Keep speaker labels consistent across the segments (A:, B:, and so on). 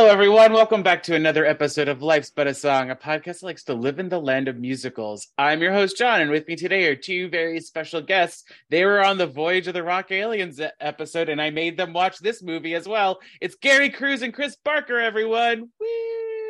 A: Hello, everyone. Welcome back to another episode of Life's But a Song, a podcast that likes to live in the land of musicals. I'm your host, John, and with me today are two very special guests. They were on the Voyage of the Rock Aliens episode, and I made them watch this movie as well. It's Gary Cruz and Chris Barker, everyone. Woo!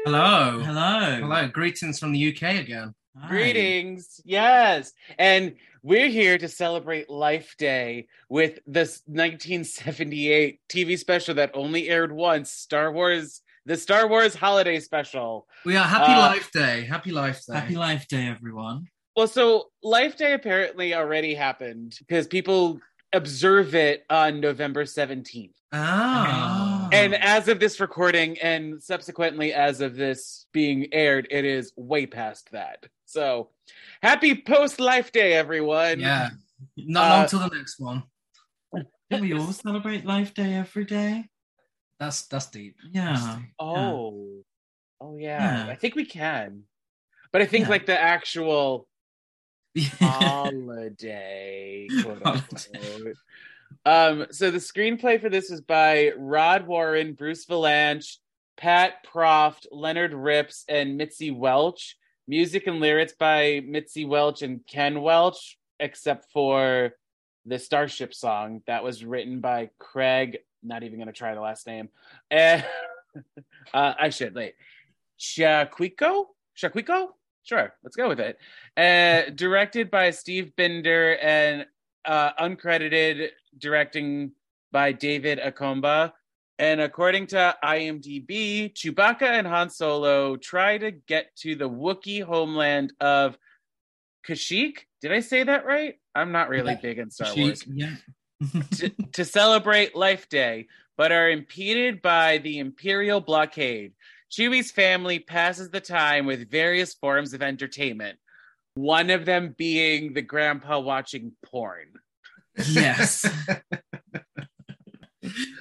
B: Hello.
C: Hello.
B: Hello. Greetings from the UK again.
C: Hi.
A: Greetings. Yes. And we're here to celebrate Life Day with this 1978 TV special that only aired once Star Wars, the Star Wars Holiday Special.
B: We are Happy
A: Uh,
B: Life Day. Happy Life Day.
C: Happy Life Day, everyone.
A: Well, so Life Day apparently already happened because people observe it on November 17th.
B: ah.
A: And as of this recording, and subsequently as of this being aired, it is way past that. So happy post Life Day, everyone.
B: yeah. Not
A: Uh,
B: long till the next one.
C: Don't we all celebrate Life Day every day?
B: That's that's deep.
C: Yeah.
A: Oh, oh yeah.
C: Yeah.
A: I think we can, but I think
C: Yeah.
A: like the actual
C: Yeah.
A: holiday. um, so the screenplay for this is by Rod Warren, Bruce Vilanch, Pat Proft, Leonard Ripps, and Mitzi Welch. Music and lyrics by Mitzi Welch and Ken Welch, except for the Starship song that was written by Craig. Not even going to try the last name. Uh, I should wait. Shaquico? Shaquico? Sure, let's go with it. Uh, directed by Steve Binder and uh, uncredited directing by David Acomba. And according to IMDb, Chewbacca and Han Solo try to get to the Wookiee homeland of Kashyyyk. Did I say that right? I'm not really
B: Yeah.
A: big in Star. Wars
C: yeah.
A: to, to celebrate Life Day, but are impeded by the Imperial blockade. Chewie's family passes the time with various forms of entertainment, one of them being the grandpa watching porn.
C: yes.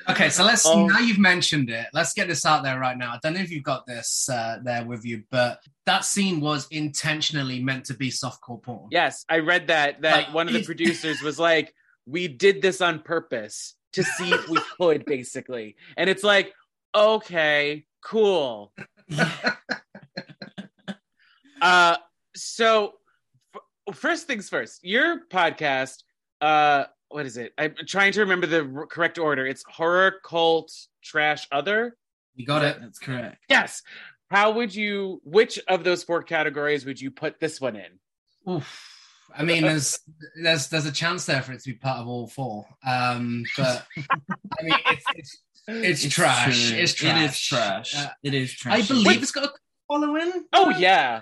B: Okay, so let's
A: Oh.
B: now you've mentioned it. Let's get this out there right now. I don't know if you've got this uh, there with you, but that scene was intentionally meant to be softcore porn.
A: Yes, I read that that
B: Like,
A: one of the producers was like, "We did this on purpose to see if we could, basically." And it's like, okay, cool. Uh, so f- first things first, your podcast, uh, what is it? I'm trying to remember the r- correct order. It's horror, cult, trash, other.
B: You got it.
C: That's correct.
A: Yes. How would you? Which of those four categories would you put this one in?
B: Oof. I mean, there's there's there's a chance there for it to be part of all four. Um, but I mean, it's it's, it's, trash.
C: true.
B: It's trash.
C: It is trash.
B: Uh,
C: it is trash.
B: I believe it's got a following.
A: Oh yeah.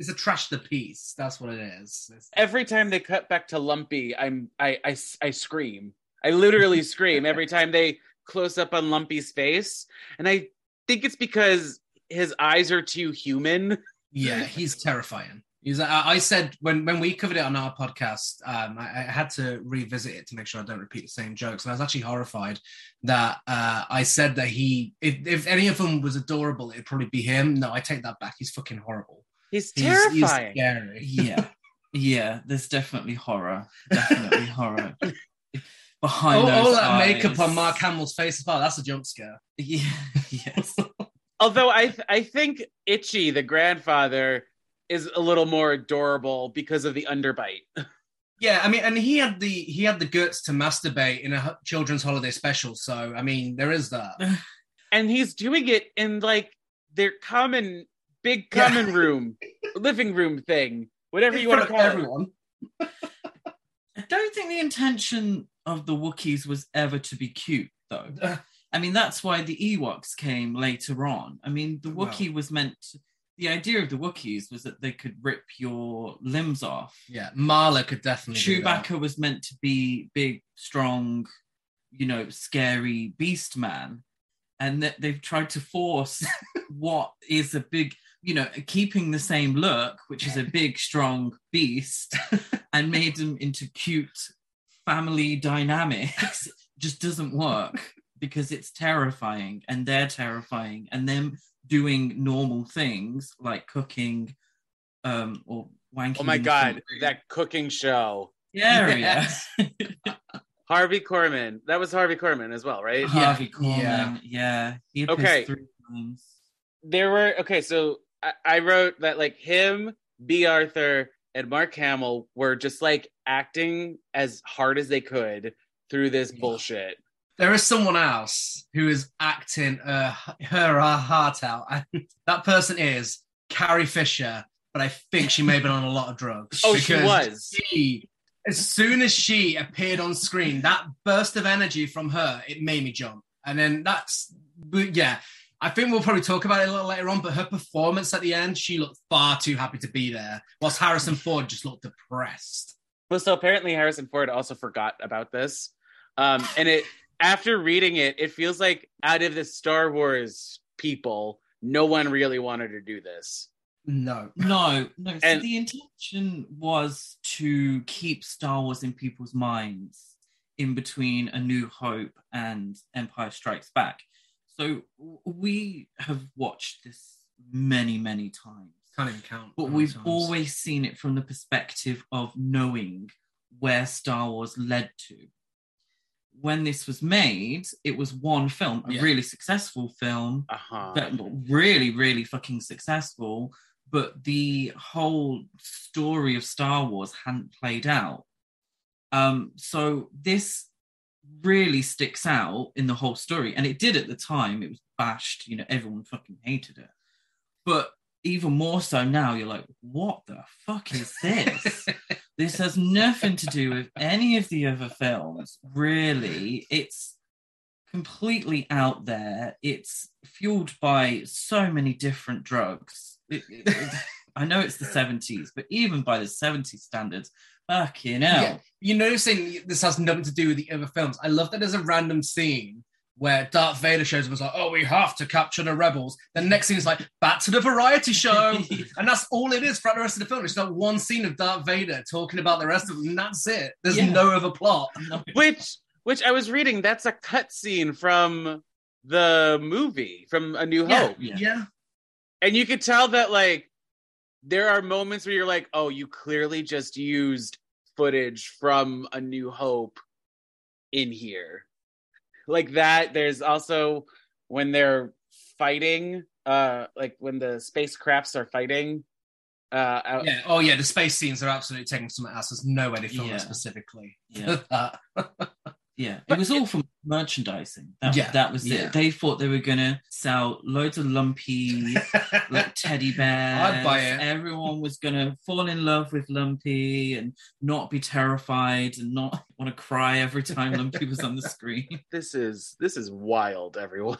B: It's a trash the piece. That's what it is. It's-
A: Every time they cut back to Lumpy, I'm I I, I scream. I literally scream every time they close up on Lumpy's face, and I think it's because his eyes are too human.
B: yeah, he's terrifying. He's, I, said when when we covered it on our podcast, um, I, I had to revisit it to make sure I don't repeat the same jokes. And I was actually horrified that uh, I said that he, if, if any of them was adorable, it'd probably be him. No, I take that back. He's fucking horrible.
A: He's
B: He's, he's
A: terrifying.
B: scary.
C: yeah. Yeah. There's definitely horror. Definitely horror. Behind
B: all,
C: those
B: all that
C: eyes.
B: makeup on Mark Hamill's face as well. That's a jump scare.
C: Yeah. Yes.
A: Although I th- I think Itchy, the grandfather, is a little more adorable because of the underbite.
B: Yeah, I mean, and he had the he had the guts to masturbate in a children's holiday special. So I mean, there is that.
A: And he's doing it in like their common big
B: Yeah.
A: common room, living room thing, whatever you want to call
B: of
A: it.
B: everyone.
C: I don't think the intention of the Wookiees was ever to be cute, though. I mean, that's why the Ewoks came later on. I mean, the
B: Well.
C: Wookiee was meant. To, the idea of the Wookiees was that they could rip your limbs off.
B: Yeah, Malla could definitely.
C: Chewbacca was meant to be big, strong, you know, scary beast man, and that they've tried to force what is a big, you know, keeping the same look, which is a big, strong beast, and made them into cute family dynamics just doesn't work because it's terrifying and they're terrifying and them doing normal things like cooking um or wanking.
A: Oh my god,
C: front-
A: that cooking show.
C: Yeah,
B: Yes.
C: yeah.
A: Harvey Korman. That was Harvey Korman as well, right?
C: Harvey
B: Yeah.
C: Korman. Yeah. He
A: Okay. there were okay so I, I wrote that like him Bea Arthur and mark hamill were just like acting as hard as they could through this
B: Yeah.
A: bullshit
B: There is someone else who is acting uh, her, her heart out, and that person is Carrie Fisher. But I think she may have been on a lot of drugs.
A: Oh, she was.
B: She, as soon as she appeared on screen, that burst of energy from her, it made me jump. And then that's, yeah, I think we'll probably talk about it a little later on. But her performance at the end, she looked far too happy to be there, whilst Harrison Ford just looked depressed.
A: well so apparently harrison ford also forgot about this um and it after reading it it feels like out of the star wars people no one really wanted to do this
B: No,
C: No, no. So the intention was to keep Star Wars in people's minds in between A New Hope and Empire Strikes Back. So we have watched this many, many times,
B: can't even count.
C: but we've
B: times.
C: always seen it from the perspective of knowing where Star Wars led to. When this was made, it was one film, a
B: Yeah.
C: really successful film,
A: uh-huh
C: that really, really fucking successful, but the whole story of Star Wars hadn't played out. Um, so this really sticks out in the whole story, and it did at the time. It was bashed, you know, everyone fucking hated it. But even more so now, you're like, what the fuck is this? this has nothing to do with any of the other films, really. It's completely out there. It's fueled by so many different drugs. It- it- I know it's the 70s, but even by the 70s standards, fucking hell.
B: Yeah. You're noticing this has nothing to do with the other films. I love that there's a random scene where Darth Vader shows up and is like, oh, we have to capture the rebels. The next scene is like, back to the variety show. and that's all it is throughout the rest of the film. It's not one scene of Darth Vader talking about the rest of them, and that's it. There's
C: Yeah.
B: no other plot.
C: No,
A: which which i was reading that's a cut scene from the movie from a new
B: Yeah.
A: hope
C: Yeah.
A: and you could tell that like there are moments where you're like oh you clearly just used footage from a new hope in here like that there's also when they're fighting uh like when the spacecrafts are fighting uh out,
B: Yeah. Oh, yeah. The space scenes are absolutely taking some ass. There's no way they filmed
C: Yeah.
B: it specifically.
C: Yeah. Yeah,
A: But
C: it was all from merchandising. That,
B: Yeah,
C: that was
B: yeah.
C: it. They thought they were gonna sell loads of lumpy like teddy bears.
B: I'd buy it.
C: Everyone was gonna fall in love with Lumpy and not be terrified and not want to cry every time Lumpy was on the screen.
A: this is this is wild everyone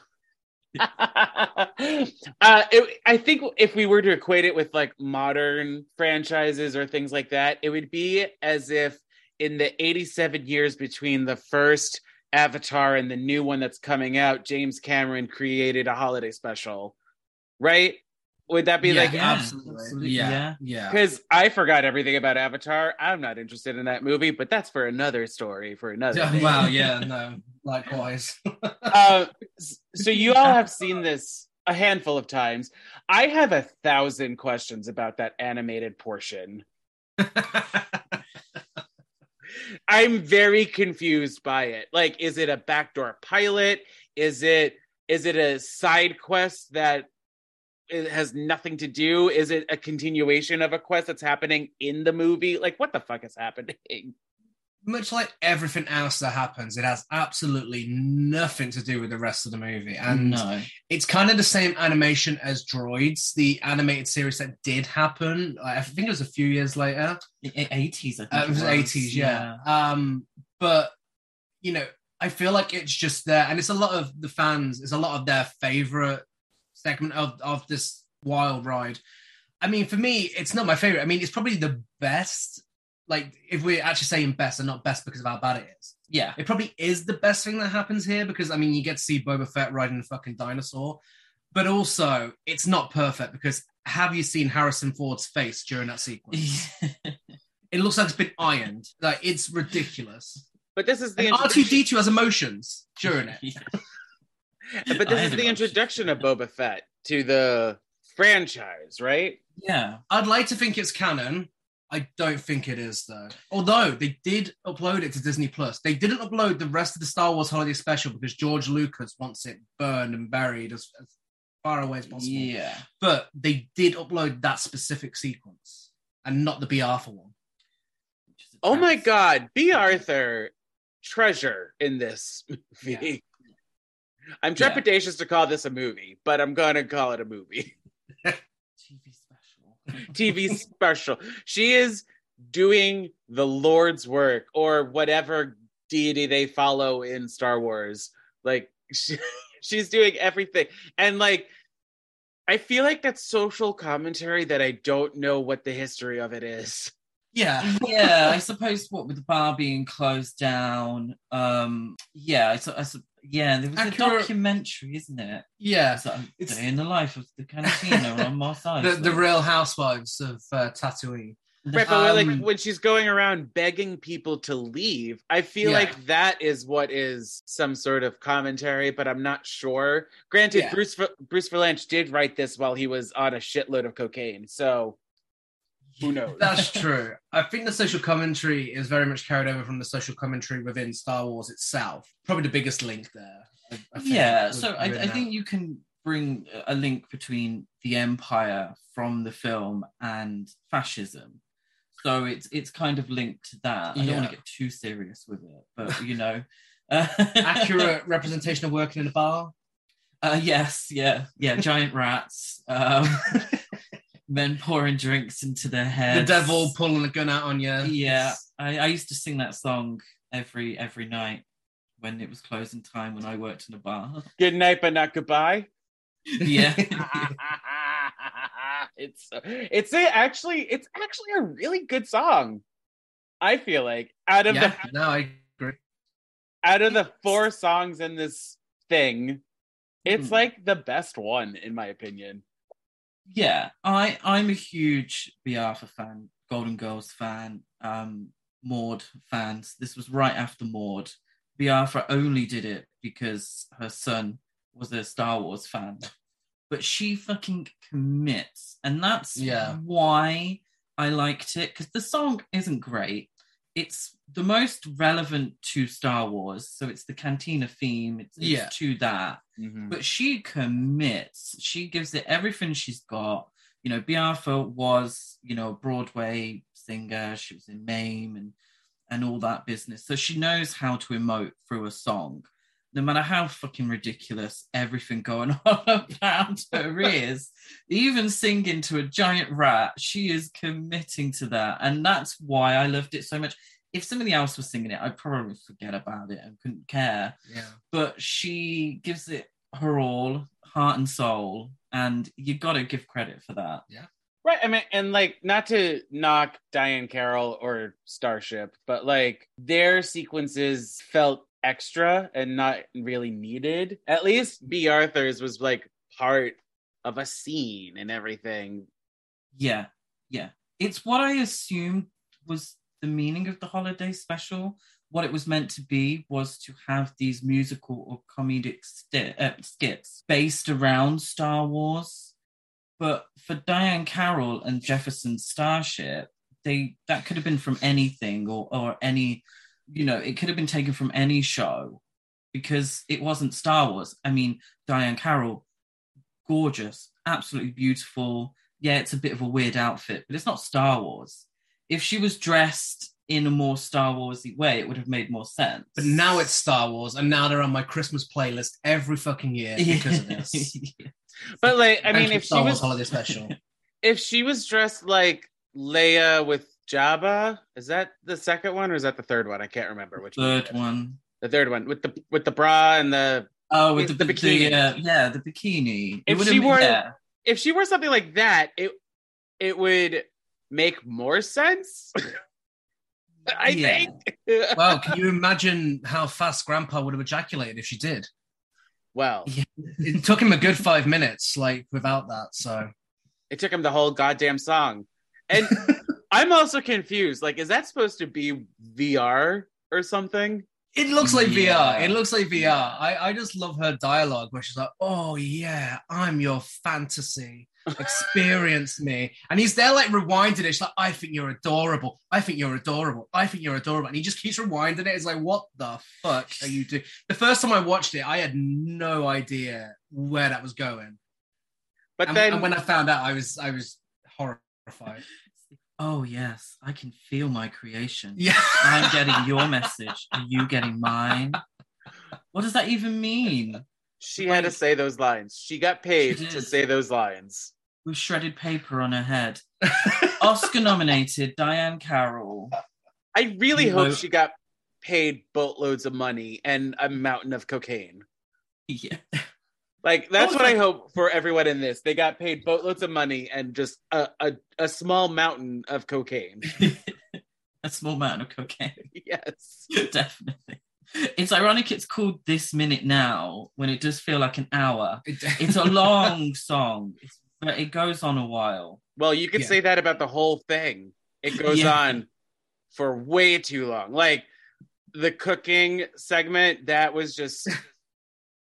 A: uh it, i think if we were to equate it with like modern franchises or things like that it would be as if in the 87 years between the first avatar and the new one that's coming out james cameron created a holiday special right would that be
B: Yeah,
A: like
C: yeah.
B: absolutely.
C: absolutely,
B: Yeah.
C: yeah.
B: Yeah.
A: because i forgot everything about avatar i'm not interested in that movie but that's for another story for another
B: Yeah,
A: day.
B: Wow. Yeah. No. Likewise.
A: uh, so you all have seen this a handful of times. I have a thousand questions about that animated portion. I'm very confused by it. Like, is it a backdoor pilot? Is it is it a side quest that it has nothing to do? Is it a continuation of a quest that's happening in the movie? Like, what the fuck is happening?
B: Much like everything else that happens, it has absolutely nothing to do with the rest of the movie. And
C: no,
B: it's kind of the same animation as Droids, the animated series that did happen. I think it was a few years later.
C: eighties. I think
B: Uh, it was eighties, yeah. Um, but you know, I feel like it's just there, and it's a lot of the fans. It's a lot of their favorite segment of of this wild ride. I mean, for me, it's not my favorite. I mean, it's probably the best. Like, if we're actually saying best and not best because of how bad it is,
C: yeah.
B: it probably is the best thing that happens here because I mean, you get to see Boba Fett riding a fucking dinosaur, but also it's not perfect because have you seen Harrison Ford's face during that sequence? it looks like it's been ironed. Like it's ridiculous.
A: But this is the
B: R2D2 has emotions during it.
A: but this
C: I
A: is the introduction of Boba Fett to the franchise, right?
C: Yeah.
B: I'd like to think it's canon. I don't think it is though. Although they did upload it to Disney Plus, they didn't upload the rest of the Star Wars Holiday Special because George Lucas wants it burned and buried as, as far away as possible.
C: Yeah.
B: But they did upload that specific sequence and not the Bea Arthur one.
C: Which is a
A: Oh my. God, Bea Arthur, treasure in this movie. I'm
C: Yeah.
A: trepidatious to call this a movie, but I'm gonna call it a movie.
C: TV special.
A: She is doing the Lord's work or whatever deity they follow in Star Wars. Like she, she's doing everything. And like I feel like that's social commentary that I don't know what the history of it is.
B: Yeah.
C: yeah, I suppose what with the bar being closed down. Um, yeah, I, su- I su- yeah, there was
B: Accurate-
C: a documentary, isn't it?
B: Yeah.
C: It's like
B: It's-
C: day in the life of the cantina on Mos Eisley.
B: The, the real housewives of uh, Tatooine.
A: Right, but
B: Um,
A: like when she's going around begging people to leave, I feel
B: Yeah.
A: like that is what is some sort of commentary, but I'm not sure. Granted,
B: Yeah.
A: Bruce Bruce Vilanch did write this while he was on a shitload of cocaine, so who knows?
B: That's true. I think the social commentary is very much carried over from the social commentary within Star Wars itself. Probably the biggest link there. I- I
C: yeah, so I, I think you can bring a link between the empire from the film and fascism. So it's it's kind of linked to that. I don't want to get too serious with it, but you know, uh,
B: accurate representation of working in a bar.
C: Uh, yes, yeah, yeah. Giant rats, um, men pouring drinks into their heads.
B: The devil pulling a gun out on you.
C: Yeah, I, I used to sing that song every every night when it was closing time when I worked in a bar.
A: Good night, but not goodbye.
C: yeah,
A: it's it's a, actually it's actually a really good song. I feel like out of
B: yeah.
A: the
B: No, I agree.
A: out of the four songs in this thing, it's
C: Hmm.
A: like the best one in my opinion.
C: Yeah. I I'm a huge Bea Arthur fan, Golden Girls fan, um, Maude fans. This was right after Maude. Biafra only did it because her son was a Star Wars fan. But she fucking commits. And that's
B: Yeah.
C: why I liked it. Because the song isn't great. It's the most relevant to Star Wars. So it's the Cantina theme. It's, it's
B: Yeah.
C: to that. Mm-hmm. But she commits. She gives it everything she's got. You know, Bea Arthur was, you know, a Broadway singer. She was in MAME and and all that business. So she knows how to emote through a song. No matter how fucking ridiculous everything going on around her is, even singing to a giant rat, she is committing to that. And that's why I loved it so much. If somebody else was singing it, I'd probably forget about it and couldn't care
B: Yeah.
C: but she gives it her all, heart and soul, and you got to give credit for that. Yeah.
A: Right. I mean, and like, not to knock Diahann Carroll or Starship, but like their sequences felt extra and not really needed. At least Bea Arthur's was like part of a scene and everything.
C: Yeah, yeah. It's what I assumed was the meaning of the holiday special. What it was meant to be was to have these musical or comedic sti- uh, skits based around Star Wars. But for Diahann Carroll and Jefferson Starship, they that could have been from anything or or any, you know, it could have been taken from any show because it wasn't Star Wars. I mean, Diahann Carroll, gorgeous, absolutely beautiful. Yeah, it's a bit of a weird outfit, but it's not Star Wars. If she was dressed in a more Star Warsy way, it would have made more sense.
B: But now it's Star Wars, and now they're on my Christmas playlist every fucking year because of this.
A: But like, I
B: Thank
A: mean,
B: you,
A: if she
B: Star Wars
A: was
B: holiday special.
A: if she was dressed like Leia with Jabba, is that the second one or is that the third one? I can't remember which one
C: Third
A: is.
C: one.
A: The third one with the with the bra and the
C: Oh, with the,
A: The
C: the
A: bikini.
C: bikini. uh, yeah, the bikini.
A: If she wore-
C: yeah.
A: if she wore something like that, it it would make more sense. I
C: Yeah.
A: think.
B: Well, can you imagine how fast Grandpa would have ejaculated if she did?
A: well,
B: It took him a good five minutes, like without that. So
A: it took him the whole goddamn song. And I'm also confused. Like, is that supposed to be VR or something.
B: It looks like
C: Yeah.
B: VR. It looks like VR. I, I just love her dialogue where she's like, "Oh yeah, I'm your fantasy. Experience me." And he's there like rewinding it. She's like, "I think you're adorable. I think you're adorable. I think you're adorable." And he just keeps rewinding it. It's like, "What the fuck are you doing?" The first time I watched it, I had no idea where that was going.
A: But
B: And,
A: then
B: and when I found out, I was I was horrified.
C: Oh yes, I can feel my creation.
B: Yeah,
C: I'm getting your message. Are you getting mine? What does that even mean?
A: she had to say those lines. She got paid
C: She
A: to say those lines.
C: With shredded paper on her head. Oscar nominated Diahann Carroll.
A: I really hope she got paid boatloads of money and a mountain of cocaine.
C: Yeah.
A: Like that's what I hope for everyone in this. They got paid boatloads of money and just a a, a small mountain of cocaine.
C: A small mountain of cocaine.
A: yes.
C: Definitely. It's ironic it's called This Minute Now when it does feel like an hour. It's a long song. It's, but it goes on a while.
A: Well, you could
B: Yeah.
A: say that about the whole thing. It goes
C: Yeah.
A: on for way too long. Like the cooking segment, that was just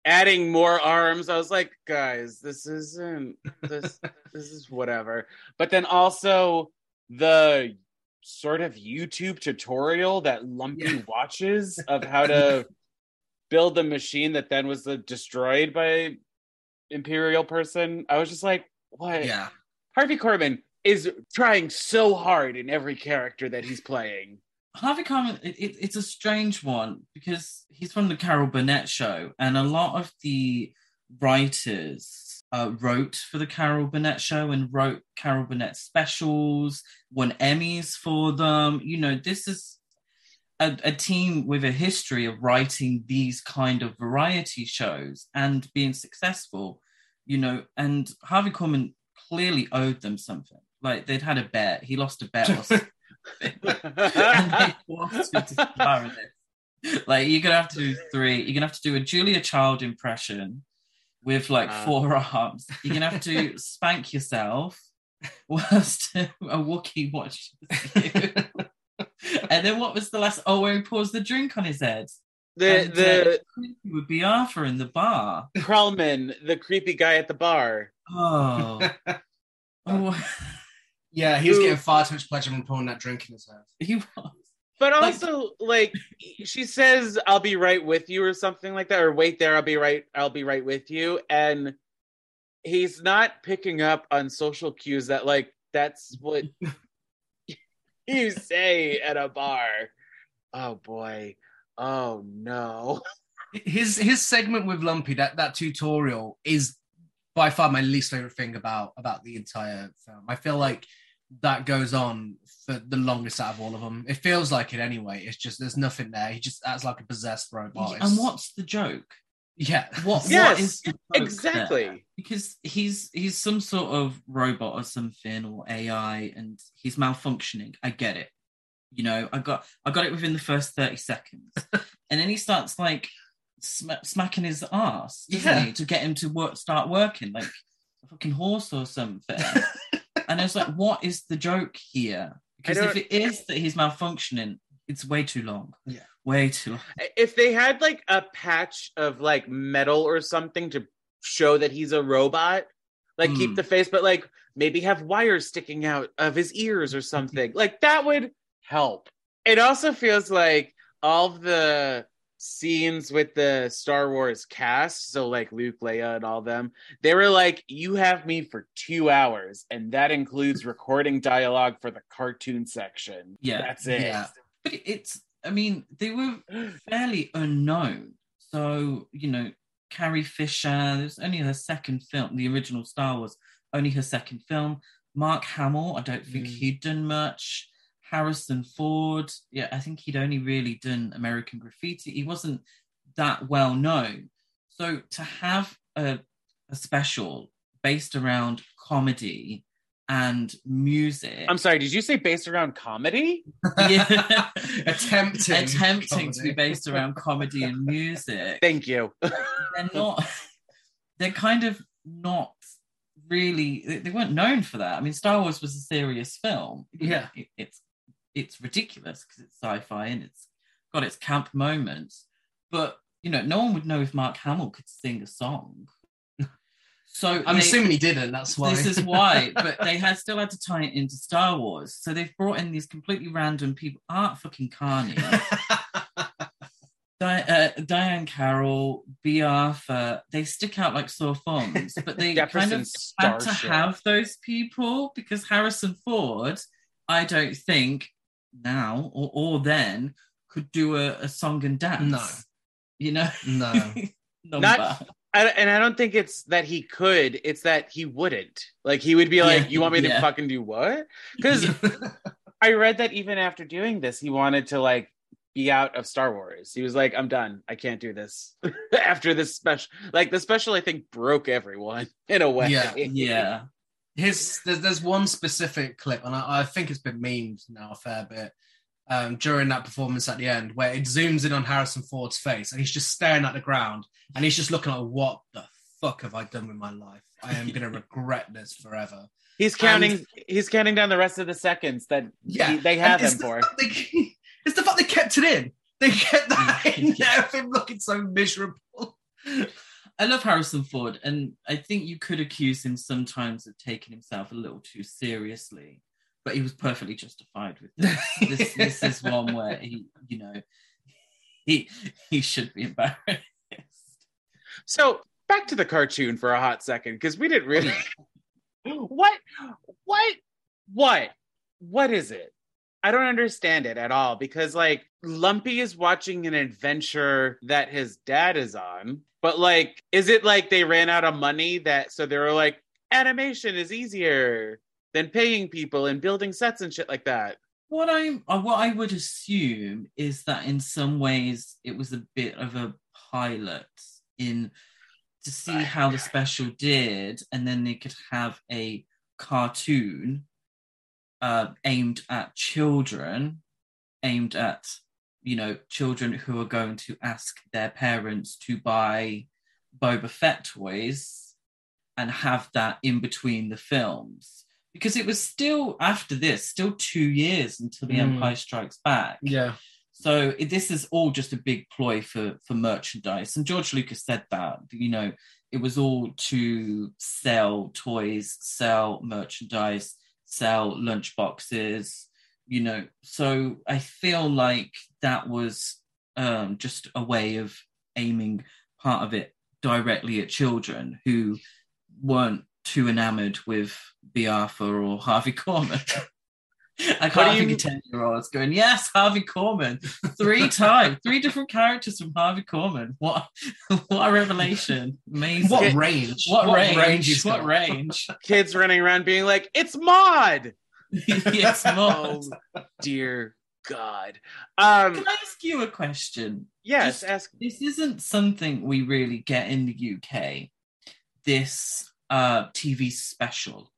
A: adding more arms. I was like, guys, this isn't this this is whatever. But then also the sort of YouTube tutorial that Lumpy
B: Yeah.
A: watches of how to build the machine that then was uh, destroyed by Imperial person. I was just like, what?
B: yeah.
A: Harvey Korman is trying so hard in every character that he's playing.
C: Harvey Korman, it, it, it's a strange one because he's from the Carol Burnett show, and a lot of the writers uh, wrote for the Carol Burnett show and wrote Carol Burnett specials, won Emmys for them. You know, this is a, a team with a history of writing these kind of variety shows and being successful. You know, and Harvey Korman clearly owed them something. Like they'd had a bet, he lost a bet or something and they forced him to star in this. Like you're gonna have to do three. You're gonna have to do a Julia Child impression with like
A: Uh.
C: four arms. You're gonna have to spank yourself whilst a Wookiee watches you. and then what was the last? Oh, where he pours the drink on his head.
A: the
C: And,
A: the
C: uh, would be Arthur in the bar.
A: Krelman, the creepy guy at the bar.
C: Oh, oh,
B: Yeah, he was
A: Who-
B: getting far too much pleasure from pouring that drink in his head.
C: he was.
A: But
C: Like-
A: also, like, she says, "I'll be right with you" or something like that, or "Wait there, I'll be right, I'll be right with you," and he's not picking up on social cues that, like, that's what you say at a bar. Oh boy, oh no.
B: His his segment with Lumpy, that that tutorial is by far my least favorite thing about about the entire film. I feel like that goes on for the longest out of all of them. It feels like it anyway. It's just there's nothing there. He just acts like a possessed robot. It's-
C: And what's the joke?
B: Yeah,
C: What?
A: Yes,
C: what is the joke there?
A: Exactly.
C: because he's he's some sort of robot or something or AI and he's malfunctioning. I get it. You know, I got I got it within the first 30 seconds. and then he starts like sm- smacking his ass
B: Yeah.
C: he, to get him to work start working like a fucking horse or something. and I was like, what is the joke here? Because if it is that he's malfunctioning, it's way too long.
B: Yeah.
C: Way too long.
A: If they had like a patch of like metal or something to show that he's a robot, like
B: Hmm.
A: keep the face, but like maybe have wires sticking out of his ears or something, like that would help. It also feels like all the scenes with the Star Wars cast, so like Luke, Leia, and all them, they were like, "You have me for two hours," and that includes recording dialogue for the cartoon section.
C: Yeah.
A: that's it.
B: Yeah.
C: But it's, I mean, they were fairly unknown. So, you know, Carrie Fisher, there's only her second film, the original Star Wars, only her second film. Mark Hamill, I don't think
B: Mm.
C: he'd done much. Harrison Ford, yeah, I think he'd only really done American Graffiti. He wasn't that well known. So to have a, a special based around comedy and music,
A: I'm sorry, did you say based around comedy?
C: yeah,
B: attempting
C: attempting to be based around comedy and music
A: Thank you.
C: they're not they're kind of not really they, they weren't known for that i mean star wars was a serious film
B: Yeah.
C: it, it's it's ridiculous because it's sci-fi and it's got its camp moments, but you know, no one would know if Mark Hamill could sing a song. So
B: I'm
C: they-
B: assuming he didn't. That's why.
C: this is why, but they had still had to tie it into Star Wars. So they've brought in these completely random people. Art fucking Carney, Di- uh, Diahann Carroll, Bea Arthur. They stick out like sore thumbs, but they kind of had to have those people because Harrison Ford, I don't think now or, or then could do a, a song and dance.
B: No.
C: You know?
B: no.
C: Number.
A: Not- I, and I don't think it's that he could; it's that he wouldn't. Like he would be like,
C: Yeah,
A: "You want me to fucking do what?" Because I read that even after doing this, he wanted to like be out of Star Wars. He was like, "I'm done. I can't do this." after this special, like the special, I think broke everyone in a way.
B: Yeah,
C: yeah.
B: His there's, there's one specific clip, and I, I think it's been memed now a fair bit um, during that performance at the end, where it zooms in on Harrison Ford's face, and he's just staring at the ground, and he's just looking like, "What the fuck have I done with my life? I am gonna regret this forever."
A: He's counting. he's counting down the rest of the seconds that
B: Yeah,
A: he- they have him
B: the
A: for.
B: they- it's the fact they kept it in. They kept that in there of him looking so miserable.
C: I love Harrison Ford, and I think you could accuse him sometimes of taking himself a little too seriously, but he was perfectly justified with this. this, this is one where he, you know, he he should be embarrassed.
A: So back to the cartoon for a hot second because we didn't really. what? What? What? What is it? I don't understand it at all because like Lumpy is watching an adventure that his dad is on, but like, is it like they ran out of money that so they were like, animation is easier than paying people and building sets and shit like that?
C: What I uh, what I would assume is that in some ways it was a bit of a pilot in to see how the special did, and then they could have a cartoon uh, aimed at children, aimed at you know children who are going to ask their parents to buy Boba Fett toys and have that in between the films. Because it was still after this still two years until the
B: Mm.
C: empire strikes back.
B: Yeah,
C: so this is all just a big ploy for for merchandise. And george lucas said that you know it was all to sell toys sell merchandise sell lunch boxes you know so i feel like that was um just a way of aiming part of it directly at children who weren't too enamored with Bea Arthur or Harvey Korman. I can't think of 10 year olds going, Yes, Harvey Korman. Three times, three different characters from Harvey Korman. What what a revelation. Amazing.
B: what
A: What-
B: range?
C: what, range?
B: he's
C: what
B: got.
C: range?
A: Kids running around being like, "It's Maude."
C: yes, more.
A: Oh dear God. Um.
C: Can I ask you a question?
A: Yes.
C: Just-
A: Ask.
C: this isn't something we really get in the UK. This uh, TV special,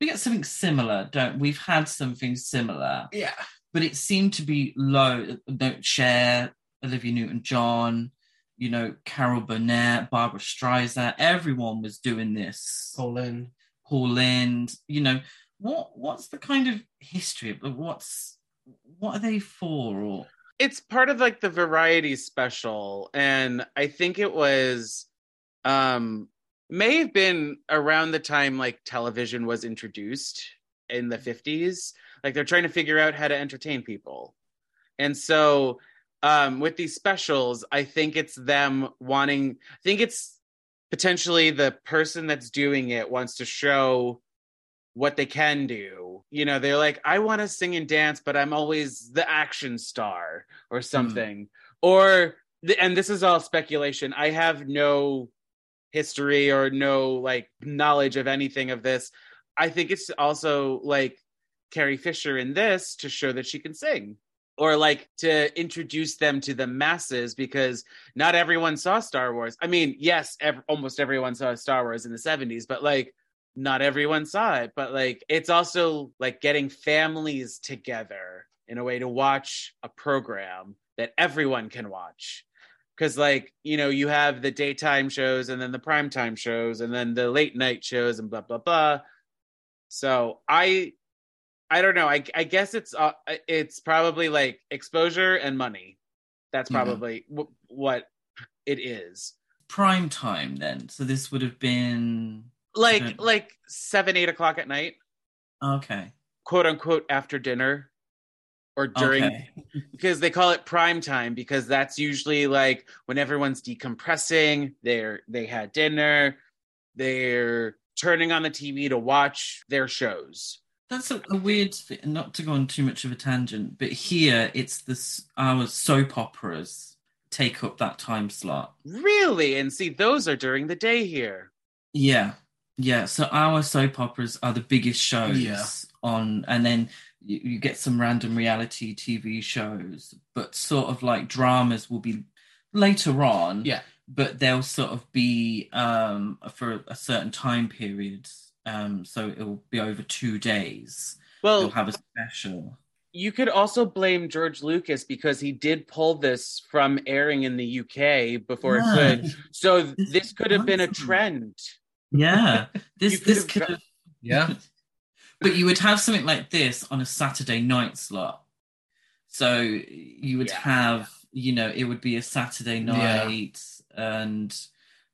C: we get something similar, don't we've had something similar,
B: Yeah,
C: but it seemed to be low. Don't share Olivia Newton-John, you know, Carol Burnett, Barbra Streisand. Everyone was doing this.
B: Paul Lynn.
C: Paul Lynde, you know, what what's the kind of history of what's what are they for or?
A: It's part of like the variety special and i think it was um may have been around the time like television was introduced in the 50s like they're trying to figure out how to entertain people. And so um with these specials i think it's them wanting i think it's potentially the person that's doing it wants to show what they can do. You know, they're like, I want to sing and dance, but I'm always the action star or hmm. something. Or, th- and this is all speculation. I have no history or no like knowledge of anything of this. I think it's also like Carrie Fisher in this to show that she can sing or like to introduce them to the masses because not everyone saw Star Wars. I mean, yes, ev- almost everyone saw Star Wars in the 70s, but like not everyone saw it. But like it's also like getting families together in a way to watch a program that everyone can watch. Because like, you know, you have the daytime shows and then the primetime shows and then the late night shows and blah blah blah. So I I don't know. I I guess it's uh, it's probably like exposure and money. That's probably w- what it is.
C: Prime time then. So this would have been
A: Like
C: Okay.
A: like seven, eight o'clock at night,
C: okay.
A: quote unquote after dinner. Or during
C: Okay.
A: because they call it prime time because that's usually like when everyone's decompressing they're they had dinner they're turning on the tv to watch their shows
C: That's a, a weird thing. Not to go on too much of a tangent, but here it's this our soap operas take up that time slot.
A: really and see those are during the day here
C: Yeah, yeah. So our soap operas are the biggest shows
B: Yeah.
C: on, and then you, you get some random reality TV shows, but sort of like dramas will be later on.
B: Yeah.
C: but they'll sort of be um for a certain time period. Um, so it will be over two days.
A: well
C: They'll have a special.
A: you could also blame george lucas because he did pull this from airing in the uk before it could so
C: This
A: this could have been a trend
C: Yeah, this
A: could
C: this could have
B: Yeah.
C: but you would have something like this on a Saturday night slot. So you would
A: Yeah.
C: have, you know, it would be a Saturday
B: Yeah.
C: night, and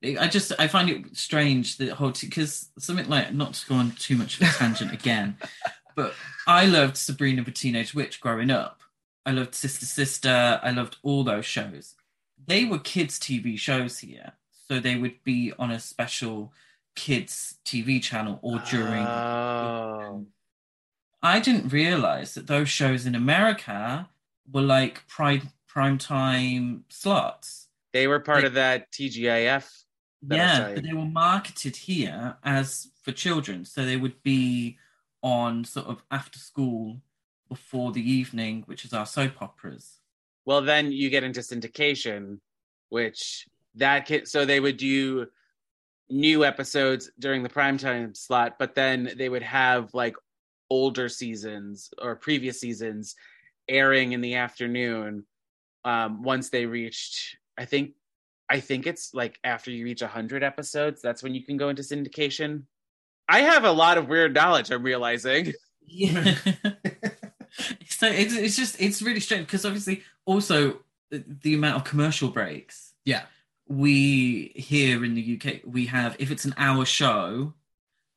C: it- I just I find it strange that whole because something like not to go on too much of a tangent again, but I loved Sabrina the Teenage Witch growing up. I loved Sister Sister. I loved all those shows. They were kids' TV shows here, so they would be on a special kids TV channel or during
A: oh.
C: I didn't realize that those shows in America were like prime prime time slots.
A: they were part
C: They-
A: of that tgif That
C: yeah, but they were marketed here as for children, so they would be on sort of after school before the evening, which is our soap operas.
A: well then you get into syndication which that can so they would do new episodes during the primetime slot but then they would have like older seasons or previous seasons airing in the afternoon um once they reached i think i think it's like after you reach 100 episodes that's when you can go into syndication i have a lot of weird knowledge i'm realizing
C: Yeah. so it's it's just it's really strange because obviously also the, the amount of commercial breaks.
B: Yeah.
C: We here in the UK we have if it's an hour show,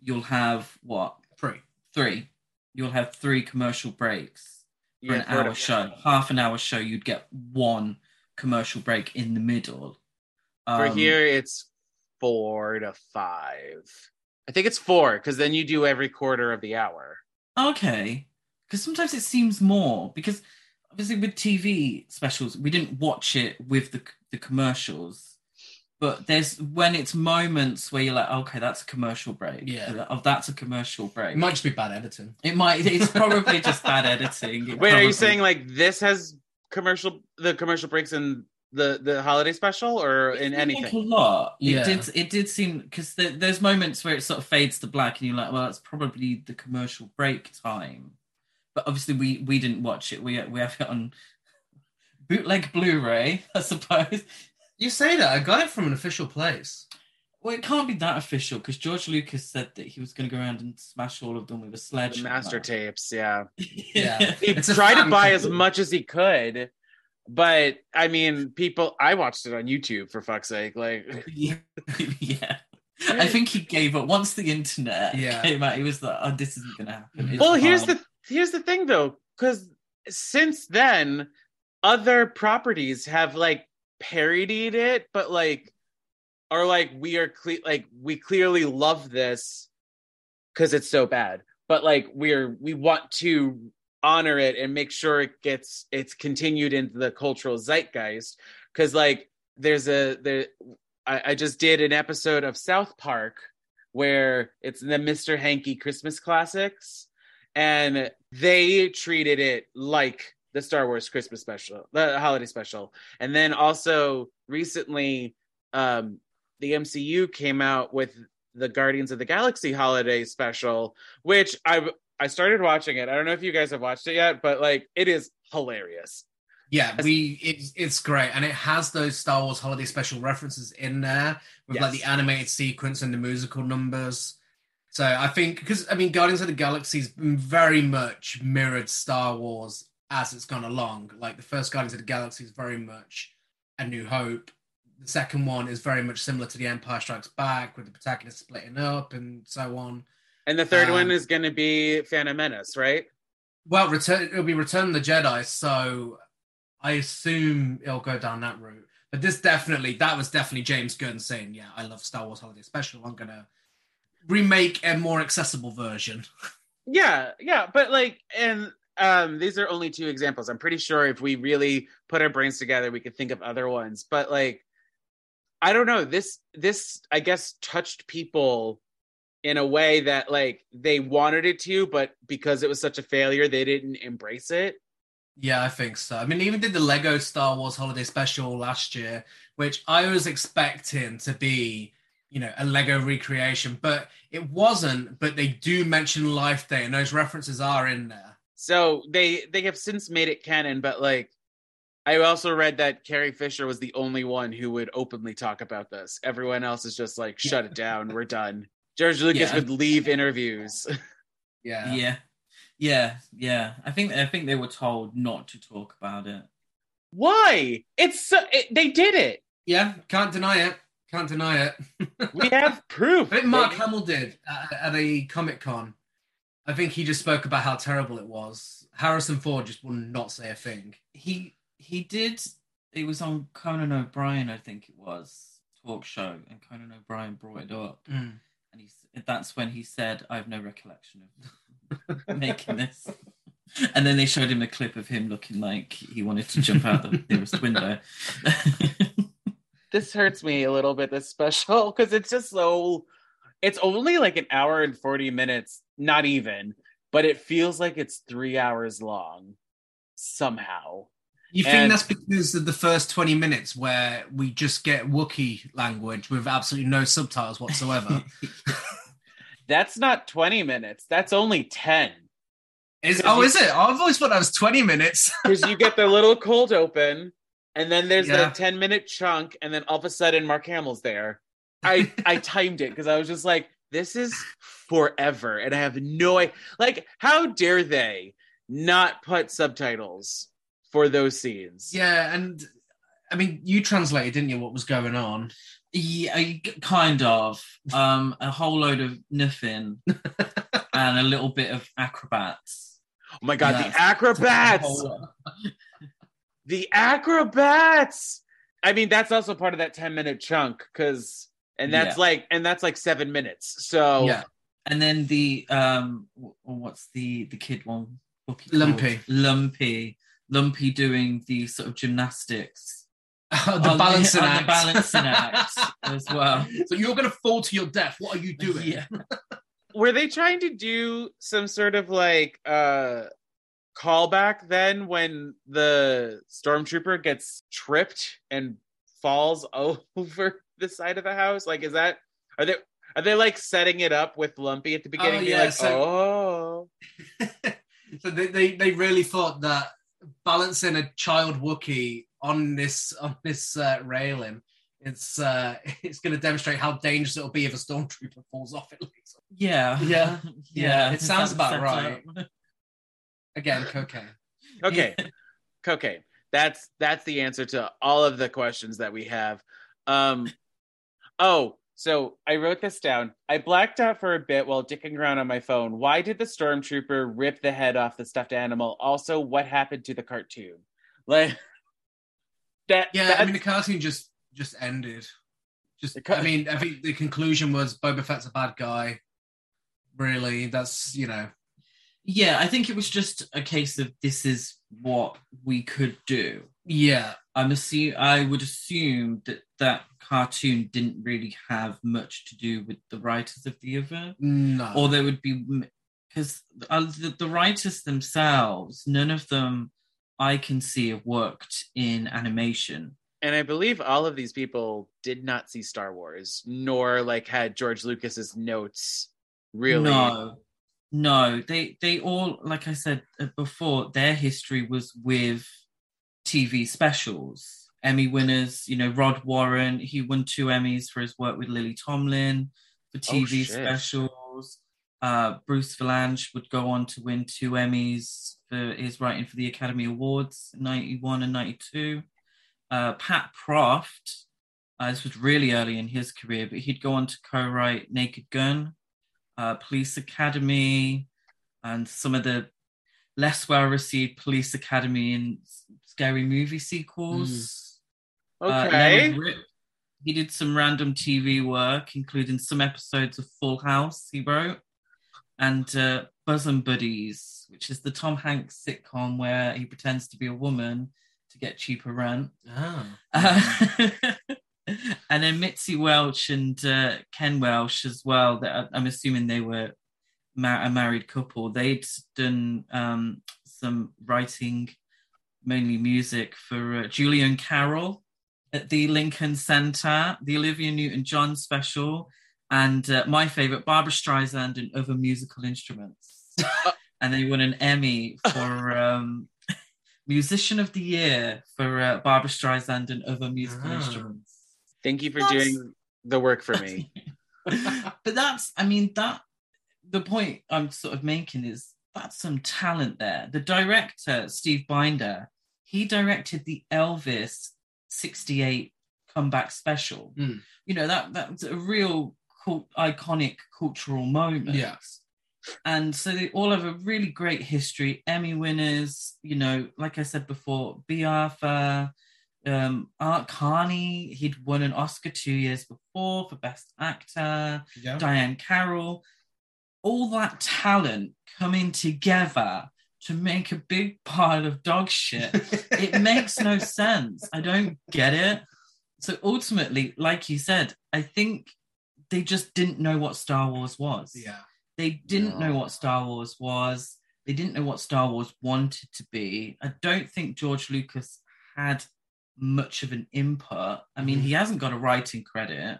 C: you'll have what
B: Three.
C: three. You'll have three commercial breaks for
A: Yeah,
C: an hour show. Half an hour show, you'd get one commercial break in the middle.
A: For
C: Um,
A: here, it's four to five. I think it's four because then you do every quarter of the hour.
C: Okay. Because sometimes it seems more because obviously with TV specials, we didn't watch it with the the commercials. But there's when it's moments where you're like, okay, that's a commercial break.
B: Yeah.
C: Oh, that's a commercial break.
B: It might just be bad editing.
C: It might. It's probably just bad editing. It
A: Wait, are you saying like this has commercial the commercial breaks in the the holiday special or in
C: It like
A: anything?
C: a lot. It
B: Yeah.
C: did. It did seem because there, there's moments where it sort of fades to black, and you're like, well, that's probably the commercial break time. But obviously, we we didn't watch it. We we have it on bootleg Blu-ray, I suppose.
B: You say that. I got it from an official place.
C: Well, it can't be that official because George Lucas said that he was going to go around and smash all of them with a
A: The
C: sledgehammer.
A: master tapes, yeah.
B: Yeah.
A: He
B: It's
A: tried to buy as much as he could, but I mean, people. I watched it on YouTube for fuck's sake. Like,
C: yeah. yeah. I think he gave up once the internet
B: Yeah.
C: came out. He was like, "Oh, this isn't going to happen." It's
A: well, here's
C: fine."
A: the here's the thing though, because since then, other properties have like parodied it, but like are like we are cle- like we clearly love this because it's so bad, but like we're we want to honor it and make sure it gets it's continued into the cultural zeitgeist because like there's a there I, I just did an episode of South Park where it's the Mr. Hanky Christmas classics and they treated it like the Star Wars Christmas special, the holiday special. And then also recently, um, the MCU came out with the Guardians of the Galaxy holiday special, which I I started watching it. I don't know if you guys have watched it yet, but like it is hilarious.
B: Yeah, we it's it's great, and it has those Star Wars holiday special references in there with like the animated sequence and the musical numbers. So I think because I mean Guardians of the Galaxy's very much mirrored Star Wars as it's gone along. Like the first Guardians of the Galaxy is very much A New Hope. The second one is very much similar to The Empire Strikes Back, with the protagonist splitting up and so on.
A: And the third
B: Um,
A: one is going to be Phantom Menace, right?
B: Well, return it'll be Return of the Jedi, so I assume it'll go down that route. But this definitely, that was definitely James Gunn saying, "Yeah, I love Star Wars Holiday Special. I'm gonna remake a more accessible version."
A: Yeah, yeah, but like, and um, these are only two examples. I'm pretty sure if we really put our brains together, we could think of other ones. But like, I don't know. This this I guess touched people in a way that like they wanted it to, but because it was such a failure, they didn't embrace it.
B: Yeah, I think so. I mean, even did the Lego Star Wars Holiday Special last year, which I was expecting to be, you know, a Lego recreation, but it wasn't. But they do mention Life Day, and those references are in there.
A: So they they have since made it canon, but like I also read that Carrie Fisher was the only one who would openly talk about this. Everyone else is just like, shut it down, we're done. George Lucas
C: Yeah.
A: would leave interviews.
B: Yeah.
C: Yeah. Yeah, yeah. I think I think they were told not to talk about it.
A: Why? It's so, it, they did it.
B: Yeah, can't deny it. Can't deny it.
A: We have proof.
B: I think Mark Hamill did at, at a Comic Con. I think he just spoke about how terrible it was. Harrison Ford just will not say a thing.
C: He he did it was on Conan O'Brien, I think it was, talk show, and Conan O'Brien brought it up.
B: Mm.
C: And he s- that's when he said, I have no recollection of making this. And then they showed him a clip of him looking like he wanted to jump out the nearest window.
A: this hurts me a little bit. This special because it's just so. It's only like an hour and forty minutes, not even, but it feels like it's three hours long somehow.
B: You think
A: And-
B: that's because of the first 20 minutes where we just get Wookiee language with absolutely no subtitles whatsoever?
A: That's not twenty minutes. That's only ten.
B: is, oh, is it? I've always thought that was 20 minutes.
A: because you get the little cold open, and then there's
B: Yeah.
A: the ten minute chunk, and then all of a sudden Mark Hamill's there. I I timed it because I was just like, this is forever, and I have no i- like. How dare they not put subtitles for those scenes?
B: yeah, and I mean, you translated, didn't you, what was going on?
C: Yeah, kind of. Um, a whole load of nothing and a little bit of acrobats.
A: Oh my god, the acrobats! the acrobats! I mean, that's also part of that ten minute chunk because, and that's
C: Yeah.
A: like, and that's like seven minutes. So
B: Yeah.
C: And then the um, what's the the kid one? What's he called?
B: Lumpy.
C: Lumpy, Lumpy doing the sort of gymnastics.
B: the
C: on
B: balancing
C: on
B: act.
C: the balancing act as well.
B: So you're going to fall to your death. What are you doing?
C: Yeah.
A: were they trying to do some sort of like uh callback then when the stormtrooper gets tripped and falls over the side of the house like is that are they are they like setting it up with lumpy at the beginning being
B: yeah,
A: like
B: so-
A: oh
B: so they, they they really thought that balancing a child Wookiee on this on this uh, railing, it's uh, it's going to demonstrate how dangerous it'll be if a stormtrooper falls off it.
C: Yeah.
B: Yeah. Yeah, it sounds about right. Again, cocaine.
A: okay okay that's that's the answer to all of the questions that we have um oh so i wrote this down i blacked out for a bit while dicking around on my phone why did the stormtrooper rip the head off the stuffed animal also what happened to the cartoon like that
B: Yeah,
A: that-
B: I mean the cartoon just just ended. Just I mean, I think the conclusion was Boba Fett's a bad guy. Really, that's you know.
C: Yeah, I think it was just a case of this is what we could do.
B: Yeah,
C: I'm assume I would assume that that cartoon didn't really have much to do with the writers of the other,
B: no.
C: or there would be because uh, the, the writers themselves, none of them I can see have worked in animation.
A: and i believe all of these people did not see star wars nor like had george lucas's notes really
C: No, no, they they all like I said uh, before, their history was with TV specials. Emmy winners, you know, Rod Warren, he won two Emmys for his work with Lily Tomlin for TV
A: shit.
C: specials. Uh, Bruce Vilanch would go on to win two Emmys for his writing for the Academy Awards, 91 and 92. Uh, Pat Proft, uh, this was really early in his career, but he'd go on to co-write Naked Gun, uh, Police Academy, and some of the less well-received Police Academy and scary movie sequels. Uh,
A: Okay.
C: Rip, he did some random TV work, including some episodes of Full House he wrote, and uh, and Buddies, which is the Tom Hanks sitcom where he pretends to be a woman to get cheaper rent.
B: Oh.
C: Uh, and then Mitzi Welch and uh, Ken Welch as well. That I'm assuming they were ma- a married couple. They'd done um, some writing, mainly music for uh, Julian Carroll at the Lincoln Center, the Olivia Newton-John special, and uh, my favorite, Barbra Streisand and other musical instruments. and they won an Emmy for um, Musician of the Year for uh, Barbra Streisand and other musical
B: Ah.
C: instruments.
A: Thank you for
C: That's-
A: doing the work for me.
C: but that's, I mean, that the point I'm sort of making is that's some talent there. The director, Steve Binder, he directed the Elvis 68 comeback special.
B: Mm.
C: You know, that that's a real cult, iconic cultural moment.
B: Yeah.
C: And so they all have a really great history. Emmy winners, you know, like I said before, Bea Arthur, um, Art Carney, he'd won an Oscar two years before for Best Actor.
B: Yeah.
C: Diahann Carroll, all that talent coming together to make a big pile of dog shit. it makes no sense. I don't get it. So ultimately, like you said, I think they just didn't know what Star Wars was.
B: yeah.
C: They didn't
A: No.
C: know what Star Wars was. They didn't know what Star Wars wanted to be. I don't think George Lucas had much of an input. I mean,
B: Mhm.
C: he hasn't got a writing credit.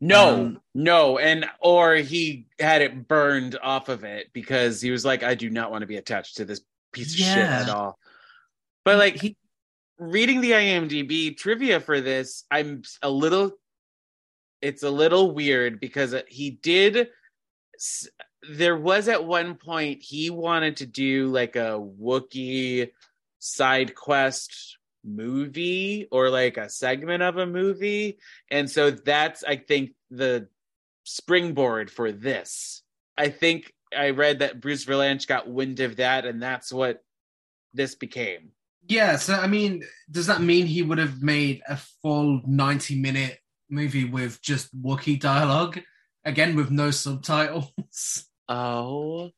A: No,
C: Um,
A: no, and or he had it burned off of it because he was like, I do not want to be attached to this piece of shit at all. But like
C: he
A: reading the IMDb trivia for this, I'm a little. It's a little weird because he did. There was at one point he wanted to do like a Wookiee side quest movie or like a segment of a movie, and so that's I think the springboard for this. I think I read that Bruce Vilanch got wind of that, and that's what this became.
B: Yeah, so I mean, does that mean he would have made a full 90 minute movie with just Wookiee dialogue? Again, with no subtitles?
A: Oh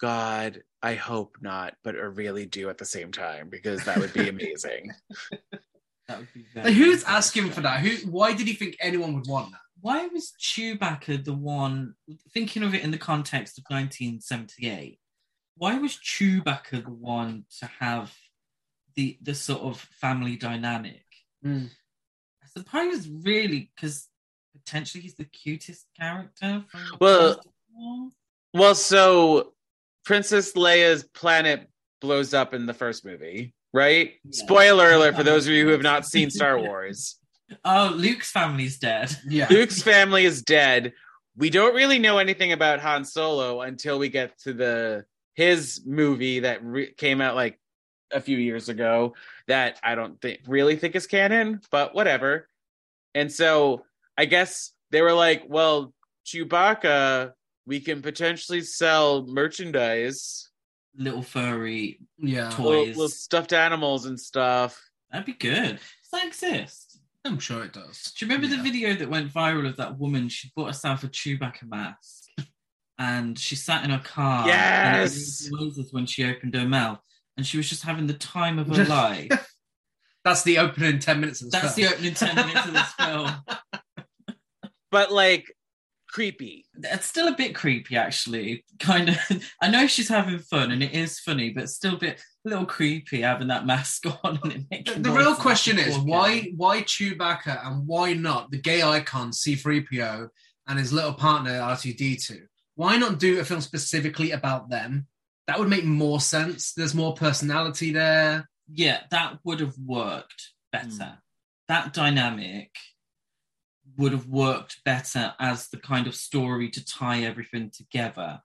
A: God, I hope not, but I really do at the same time because that would be amazing.
C: that would be
B: Like,
C: very
B: who's asking for that? Who? Why did he think anyone would want that?
C: Why was Chewbacca the one thinking of it in the context of 1978? Why was Chewbacca the one to have the the sort of family dynamic?
B: Mm.
C: I suppose really because potentially he's the cutest character. From
A: Well- well, so Princess Leia's planet blows up in the first movie, right?
C: Yeah.
A: Spoiler alert for those of you who have not seen Star Wars.
C: oh, Luke's family's dead.
B: Yeah.
A: Luke's family is dead. We don't really know anything about Han Solo until we get to the his movie that re- came out like a few years ago that I don't think really think is canon, but whatever. And so I guess they were like, well, Chewbacca, we can potentially sell merchandise,
C: Little furry.
B: yeah.
C: Toy.
A: little, little stuffed animals and stuff.
C: That'd be good. Does that exist?
B: I'm sure it does.
C: Do you remember
B: Yeah.
C: the video that went viral of that woman? She bought herself a Chewbacca mask, and she sat in her car. and it
A: Yes!
C: noises when she opened her mouth, and she was just having the time of her life.
B: That's the opening 10 minutes of the
C: That's the opening ten minutes of this film.
A: But like creepy.
C: It's still a bit creepy, actually. Kind of. I know she's having fun, and it is funny, but still a bit, a little creepy having that mask on. And it
B: The, the real question is why why Chewbacca and why not the gay icon C3PO and his little partner R2D2? Why not do a film specifically about them? That would make more sense. There's more personality there.
C: yeah, that would have worked better.
A: Hmm.
C: That dynamic would have worked better as the kind of story to tie everything together.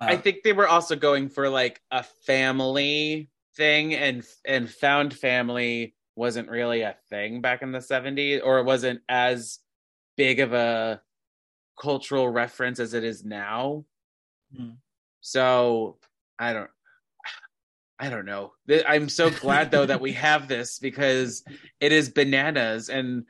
C: Uh,
A: I think they were also going for like a family thing, and and found family wasn't really a thing back in the '70s, or it wasn't as big of a cultural reference as it is now.
C: Hmm.
A: So I don't. I don't know. I'm so glad though that we have this because it is bananas, and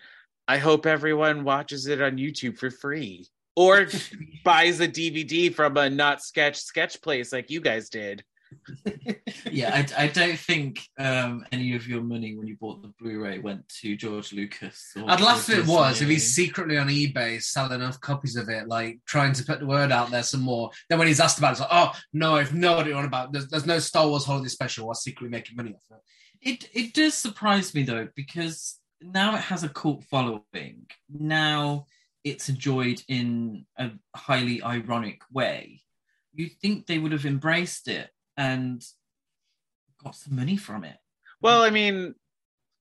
A: I hope everyone watches it on YouTube for free or buys a DVD from a not sketch sketch place like you guys did.
C: yeah, I, I don't think um, any of your money when you bought the Blu-ray went to George Lucas. or-
B: I'd laugh if it was if
C: Disney.
B: he's secretly on eBay selling enough copies of it, like trying to put the word out there some more. Then when he's asked about it, it's like, oh no, I've no idea what about. There's, there's no Star Wars holiday special. Or secretly making money off it.
C: It it does surprise me though because now it has a cult following. Now it's enjoyed in a highly ironic way. You'd think they would have embraced it and got some money from it.
A: Well, I mean,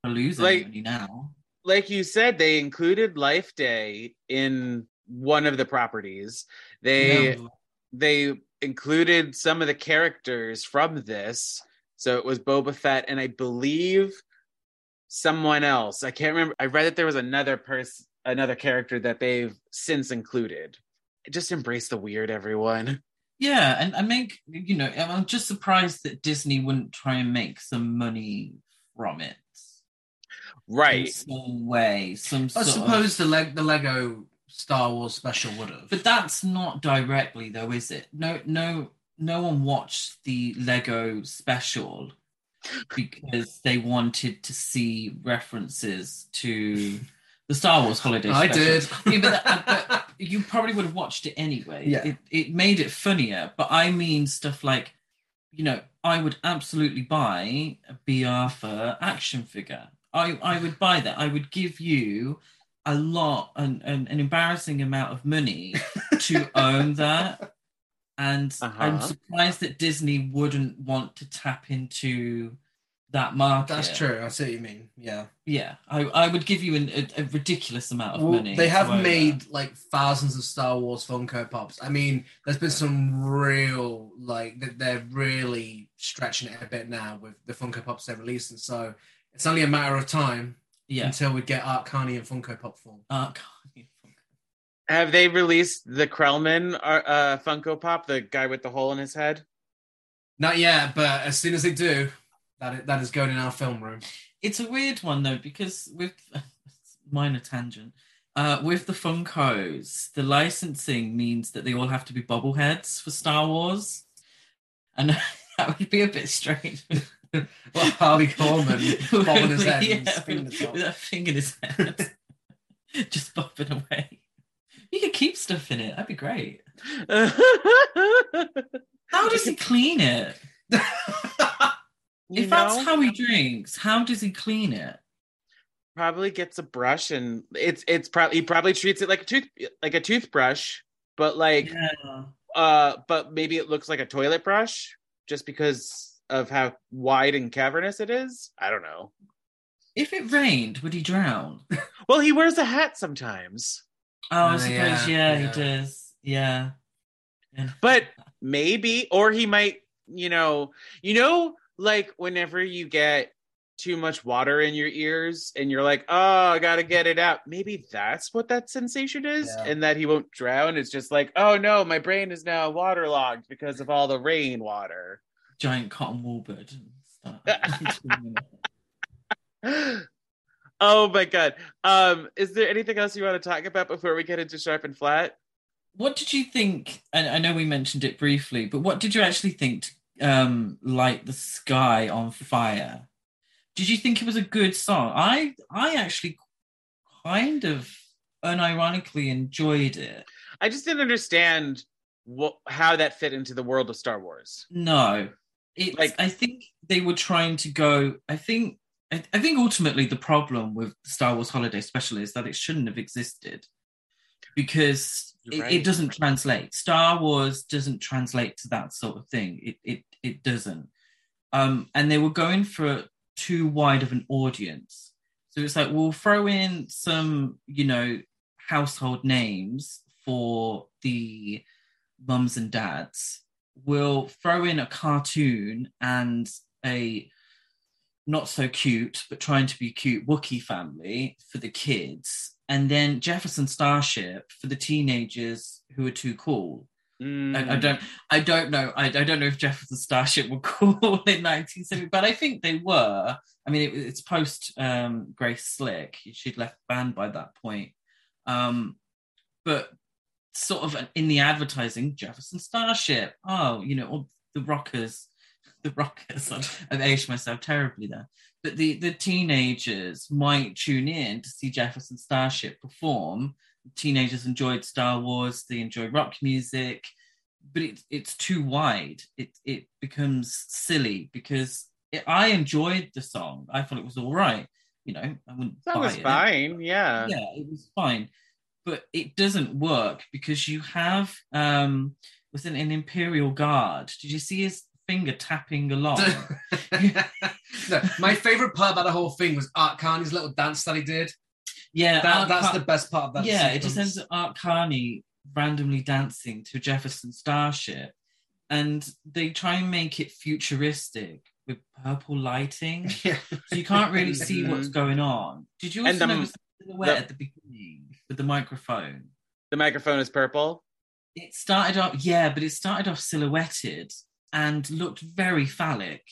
C: any
A: Like-
C: money now.
A: like you said, they included Life Day in one of the properties. They
B: Yeah.
A: they included some of the characters from this. So it was Boba Fett and I believe someone else. I can't remember. I read that there was another person, another character that they've since included. Just embrace the weird, everyone.
C: Yeah, and I make you know I'm just surprised that Disney wouldn't try and make some money from it. in
A: Right.
C: some way, some
B: I
C: sort of-
B: suppose the leg the Lego Star Wars special would have.
C: But that's not directly though, is it? No, no, no one watched the Lego special because they wanted to see references to the Star Wars holiday.
B: I
C: special.
B: did.
C: Yeah, but, that- but you probably would have watched it anyway.
B: Yeah.
C: It, it made it funnier. But I mean stuff like, you know, I would absolutely buy a Bea Arthur action figure. I, I would buy that. I would give you a lot, an, an, an embarrassing amount of money to own that. And I'm
A: Uh-huh.
C: surprised that Disney wouldn't want to tap into that market.
B: That's true. I see what you mean. Yeah.
C: Yeah, I, I would give you an, a, a ridiculous amount of
B: Well,
C: money.
B: they have made
C: that.
B: like thousands of Star Wars Funko Pops. I mean, there's been some real like th- they're really stretching it a bit now with the Funko Pops they're releasing. So it's only a matter of time
C: Yeah.
B: until we get Art Carney in Funko Pop form.
C: Uh, God.
A: Have they released the Krelman uh, uh, Funko Pop, the guy with the hole in his head?
B: Not yet, but as soon as they do, that is, that is going in our film room.
C: It's a weird one though because with minor tangent, uh, with the Funkos, the licensing means that they all have to be bobbleheads for Star Wars, and that would be a bit strange.
B: Well, Harvey Korman bobbing his head
C: Yeah,
B: spinning
C: with,
B: the top.
C: with that thing in his head, just bobbing away. You could keep stuff in it. That'd be great. How does he clean it? If that's how he drinks, how does he clean it?
A: probably gets a brush and it's it's probably he probably treats it like a tooth like a toothbrush, but like
C: Yeah.
A: uh but maybe it looks like a toilet brush just because of how wide and cavernous it is. I don't know.
C: If it rained, would he drown?
A: Well, he wears a hat sometimes,
C: Oh, I
B: Uh,
C: suppose,
B: yeah,
C: yeah,
B: yeah.
C: he does. Yeah.
A: But maybe or he might, you know, you know like whenever you get too much water in your ears and you're like, "Oh, I got to get it out." Maybe that's what that sensation is
B: Yeah.
A: and that he won't drown. It's just like, "Oh no, my brain is now waterlogged because of all the rainwater."
C: giant cotton wool bird and stuff.
A: Oh my god. Um is there anything else you want to talk about before we get into sharp and flat?
C: what did you think? And I know we mentioned it briefly, but what did you actually think? To, um, light the sky on fire. Did you think it was a good song? I I actually kind of unironically enjoyed it.
A: I just didn't understand what how that fit into the world of Star Wars.
C: No, it's.
A: Like-
C: I think they were trying to go. I think. I, I think ultimately the problem with Star Wars Holiday Special is that it shouldn't have existed because
A: You're
C: it,
A: right.
C: it doesn't translate. Star Wars doesn't translate to that sort of thing. It it it doesn't. Um, and they were going for too wide of an audience. So it's like we'll throw in some, you know, household names for the mums and dads, We'll throw in a cartoon and a not so cute, but trying to be cute Wookiee family for the kids, and then Jefferson Starship for the teenagers who are too cool.
A: Mm.
C: I, I don't, I don't know, I, I don't know if Jefferson Starship were cool in 1970, but I think they were. I mean, it, it's post um, Grace Slick; she'd left band by that point. Um, but sort of in the advertising, Jefferson Starship. Oh, you know, all the rockers, the rockers. I've aged myself terribly there. But the the teenagers might tune in to see Jefferson Starship perform. Teenagers enjoyed Star Wars. They enjoy rock music, but it, it's too wide. It it becomes silly because it, I enjoyed the song. I thought it was all right. You know, I wouldn't.
A: That was
C: it.
A: fine. Yeah.
C: Yeah, it was fine, but it doesn't work because you have um was an Imperial Guard? Did you see his finger tapping along?
B: no, my favorite part about the whole thing was Art Carney's little dance that he did.
C: yeah,
B: That,
C: Art
B: that's
C: Car-
B: the best part of that.
C: yeah. It just
B: sequence.
C: ends Art Carney randomly dancing to Jefferson Starship, and they try and make it futuristic with purple lighting,
B: Yeah.
C: so you can't really see mm-hmm. what's going on. Did you
A: And
C: also
A: the-
C: notice the silhouette
A: the-
C: at the beginning with the microphone?
A: The microphone is purple.
C: It started off, yeah, but it started off silhouetted and looked very phallic.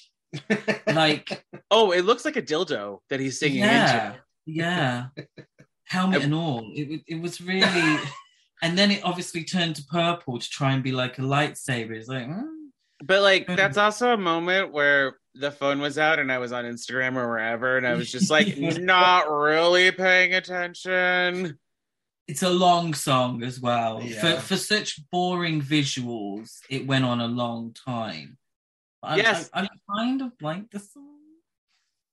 C: Like,
A: Oh, it looks like a dildo that he's singing
C: yeah,
A: into.
C: yeah, helmet
A: I-
C: and all. It, it was really, and then it obviously turned to purple to try and be like a lightsaber. It's like, mm.
A: But like that's also a moment where the phone was out and I was on Instagram or wherever and I was just like not really paying attention.
C: It's a long song as well.
B: Yeah.
C: For for such boring visuals, it went on a long time. I,
A: Yes.
C: I, I kind of like the song.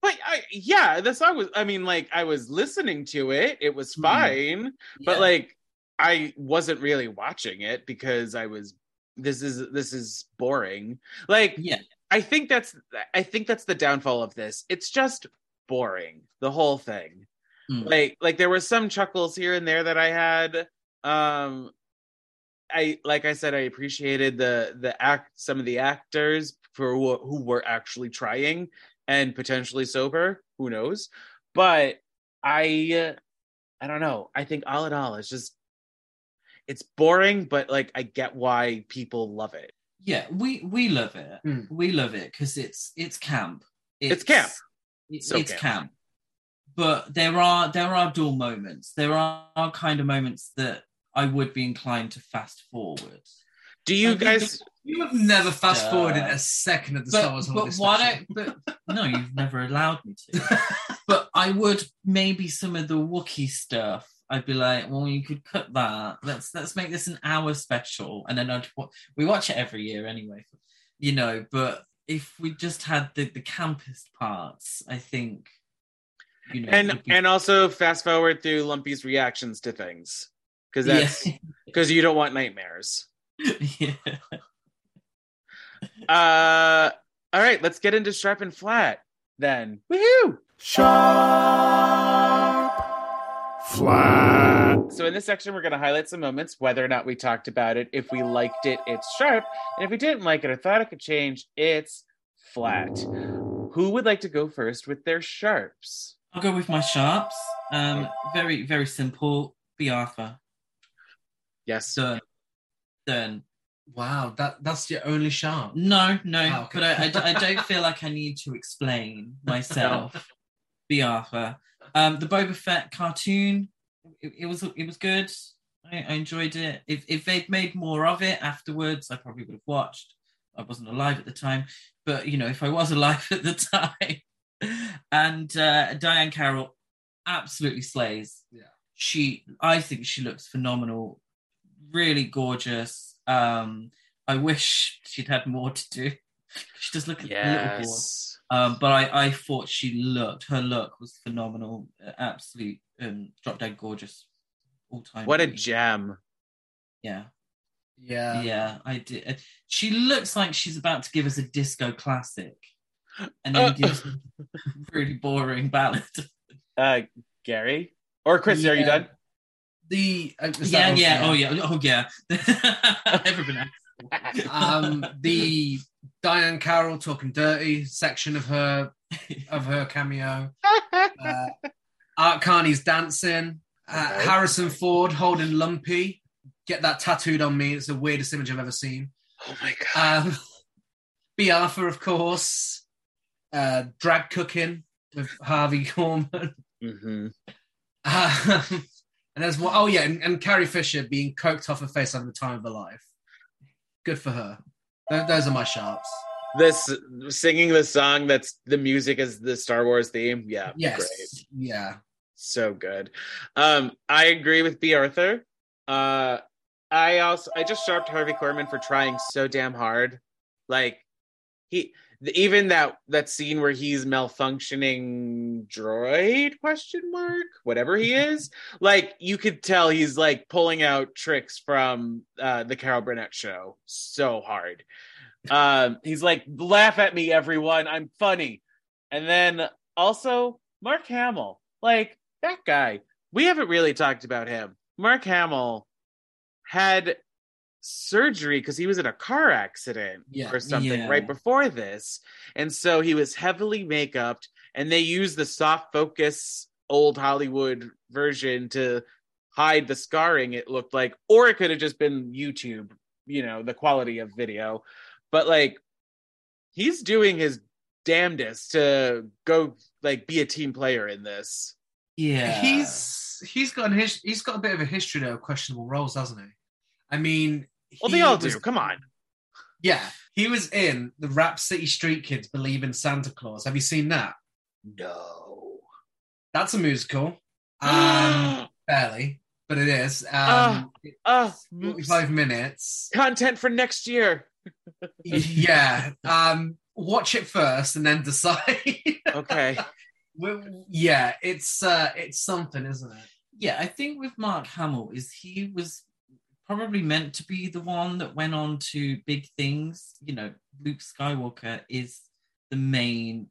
A: But I yeah, the song was I mean like I was listening to it. It was
C: Mhm.
A: fine, but
C: Yeah.
A: like I wasn't really watching it because I was this is this is boring. Like
C: yeah,
A: I think that's I think that's the downfall of this. It's just boring, the whole thing.
C: Mm.
A: Like like there were some chuckles here and there that I had. Um I like I said I appreciated the the act some of the actors for who, who were actually trying and potentially sober, who knows. But I I don't know. I think all in all it's just it's boring but like I get why people love it.
C: yeah. We we love it.
B: Hmm.
C: We love it because it's it's camp.
A: It's camp.
C: It's,
A: So
C: it's
A: camp.
C: camp. But there are there are dual moments. There are kind of moments that I would be inclined to fast forward.
A: Do you
C: I
A: guys
B: You have never fast
C: Uh,
B: forwarded a second of the Star Wars
C: but why don't? But no, you've never allowed me to. but I would maybe some of the Wookiee stuff. I'd be like, well, you could cut that. Let's let's make this an hour special, and then I'd we watch it every year anyway, you know. But if we just had the the campus parts, I think, you know,
A: and
C: would
A: and also fast forward through Lumpy's reactions to things because that's
C: yeah,
A: because you don't want nightmares.
C: yeah.
A: Uh, all right, let's get into sharp and flat then. Woohoo!
D: Sharp. Flat.
A: So in this section, we're going to highlight some moments, whether or not we talked about it. If we liked it, it's sharp, and if we didn't like it or thought it could change, it's flat. Who would like to go first with their sharps?
C: I'll go with my sharps. Um, very very simple. Bea Arthur.
A: Yes.
C: Done. Done.
B: Wow, that that's your only sharp.
C: No, no,
B: Oh, okay.
C: but I, I, I don't feel like I need to explain myself. Bea Arthur. Um, the Boba Fett cartoon, it, it was it was good. I, I enjoyed it. If if they'd made more of it afterwards, I probably would have watched. I wasn't alive at the time, but you know, if I was alive at the time, and uh, Diahann Carroll absolutely slays.
B: Yeah.
C: She, I think she looks phenomenal, really gorgeous. Um, I wish she'd had more to do. She does look a little bored. Um, but I, I thought she looked, her look was phenomenal, absolute um, drop dead gorgeous, all time.
A: What a gem.
C: yeah,
B: Yeah.
C: yeah, I did. She looks like she's about to give us a disco classic, and then
A: Uh.
C: gives a really boring ballad.
A: Uh, Gary or Chris, are you done?
B: The uh,
C: yeah,
B: that-
C: yeah, oh yeah, oh yeah. Everyone else.
B: um, the Diahann Carroll talking dirty section of her of her cameo. Uh, Art Carney's dancing. Uh,
A: Okay.
B: Harrison Ford holding Lumpy. Get that tattooed on me. It's the weirdest image I've ever seen.
A: oh my god.
B: Um, Bea Arthur, of course. Uh, drag cooking with Harvey Korman.
A: hmm
B: Um, and there's one, oh yeah, and, and Carrie Fisher being coked off her face having the time of her life. Good for her. Th- those are my sharps.
A: This singing the song that's the music is the Star Wars theme. Yeah,
B: Yes.
A: great.
B: Yeah.
A: so good. Um, I agree with Bea Arthur. Uh, I also I just sharped Harvey Korman for trying so damn hard. Like he even that that scene where he's malfunctioning droid question mark whatever he is like you could tell he's like pulling out tricks from uh the carol burnett show so hard. Um he's like laugh at me everyone i'm funny. And then also mark hamill like that guy we haven't really talked about him. Mark hamill had surgery because he was in a car accident
B: Yeah.
A: or something
C: Yeah.
A: right before this and so he was heavily makeuped and they used the soft focus old hollywood version to hide the scarring it looked like or it could have just been youtube you know the quality of video but like he's doing his damnedest to go like be a team player in this
C: Yeah.
B: He's he's got an his, he's got a bit of a history though of questionable roles, hasn't he? I mean,
A: well they
B: he
A: all
B: was-
A: do come on
B: Yeah, he was in the Rap City Street Kids Believe in Santa Claus. Have you seen that?
A: no
B: That's a musical. Um, barely, but it is. Um,
A: oh,
B: 45 minutes.
A: content for next year
B: yeah. Um, watch it first and then decide.
A: okay
B: Well, yeah, it's uh, it's something, isn't it?
C: yeah, I think with Mark Hamill is he was probably meant to be the one that went on to big things. You know, Luke Skywalker is the main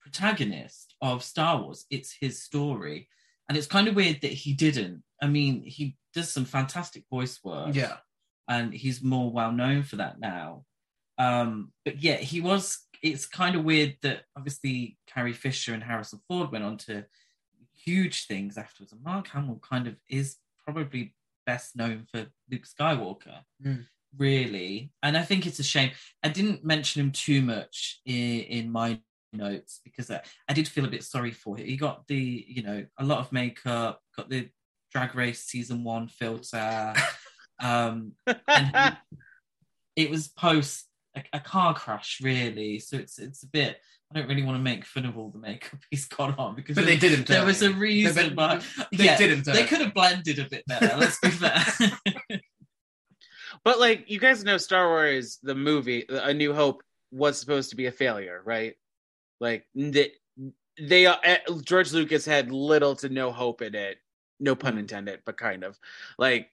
C: protagonist of Star Wars. It's his story. And it's kind of weird that he didn't. I mean, he does some fantastic voice work.
B: Yeah.
C: and he's more well known for that now. Um, but yeah, he was. It's kind of weird that obviously Carrie Fisher and Harrison Ford went on to huge things afterwards, and Mark Hamill kind of is probably best known for Luke Skywalker,
B: Mm.
C: really. And I think it's a shame. I didn't mention him too much in, in my notes because I, I did feel a bit sorry for him. He got the, you know, a lot of makeup, got the Drag Race season one filter. um, and he- it was post a, a car crash, really. So it's it's a bit. I don't really want to make fun of all the makeup he's got on because
B: But
C: there,
B: they didn't.
C: there was a reason,
B: They-
C: but
B: they
C: yeah,
B: didn't. do
C: they could have blended a bit better. Let's be fair.
A: But like you guys know, Star Wars, the movie, A New Hope, was supposed to be a failure, right? Like they, they uh, George Lucas had little to no hope in it. No pun intended, but kind of like.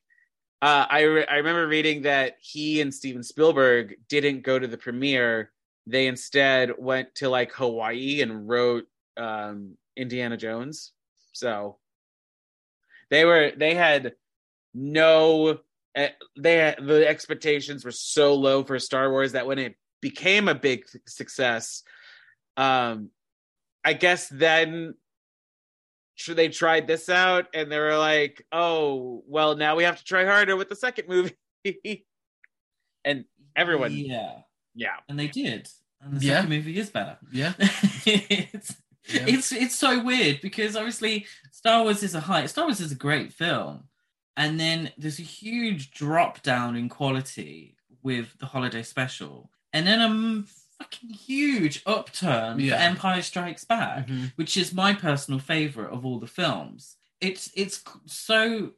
A: Uh, I re- I remember reading that he and Steven Spielberg didn't go to the premiere. They instead went to like Hawaii and wrote um, Indiana Jones. So they were they had no eh, they the expectations were so low for Star Wars that when it became a big success, um, I guess then they tried this out and they were like, "Oh, well, now we have to try harder with the second movie." and Everyone-
C: yeah,
A: yeah,
C: and they did, and the
B: Yeah.
C: second movie is better.
B: Yeah.
C: it's,
B: Yeah.
C: it's it's so weird because obviously Star Wars is a high Star Wars is a great film, and then there's a huge drop down in quality with the holiday special, and then a m- fucking huge upturn
B: Yeah.
C: for Empire Strikes Back,
B: Mhm.
C: which is my personal favorite of all the films. It's it's so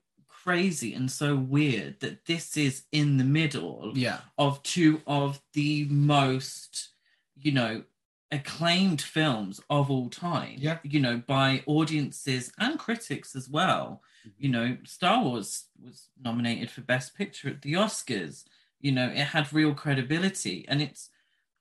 C: crazy and so weird that this is in the middle
B: Yeah.
C: of two of the most, you know, acclaimed films of all time.
B: Yeah.
C: You know, by audiences and critics as well. Mm-hmm. You know, Star Wars was nominated for Best Picture at the Oscars. You know, it had real credibility. And it's,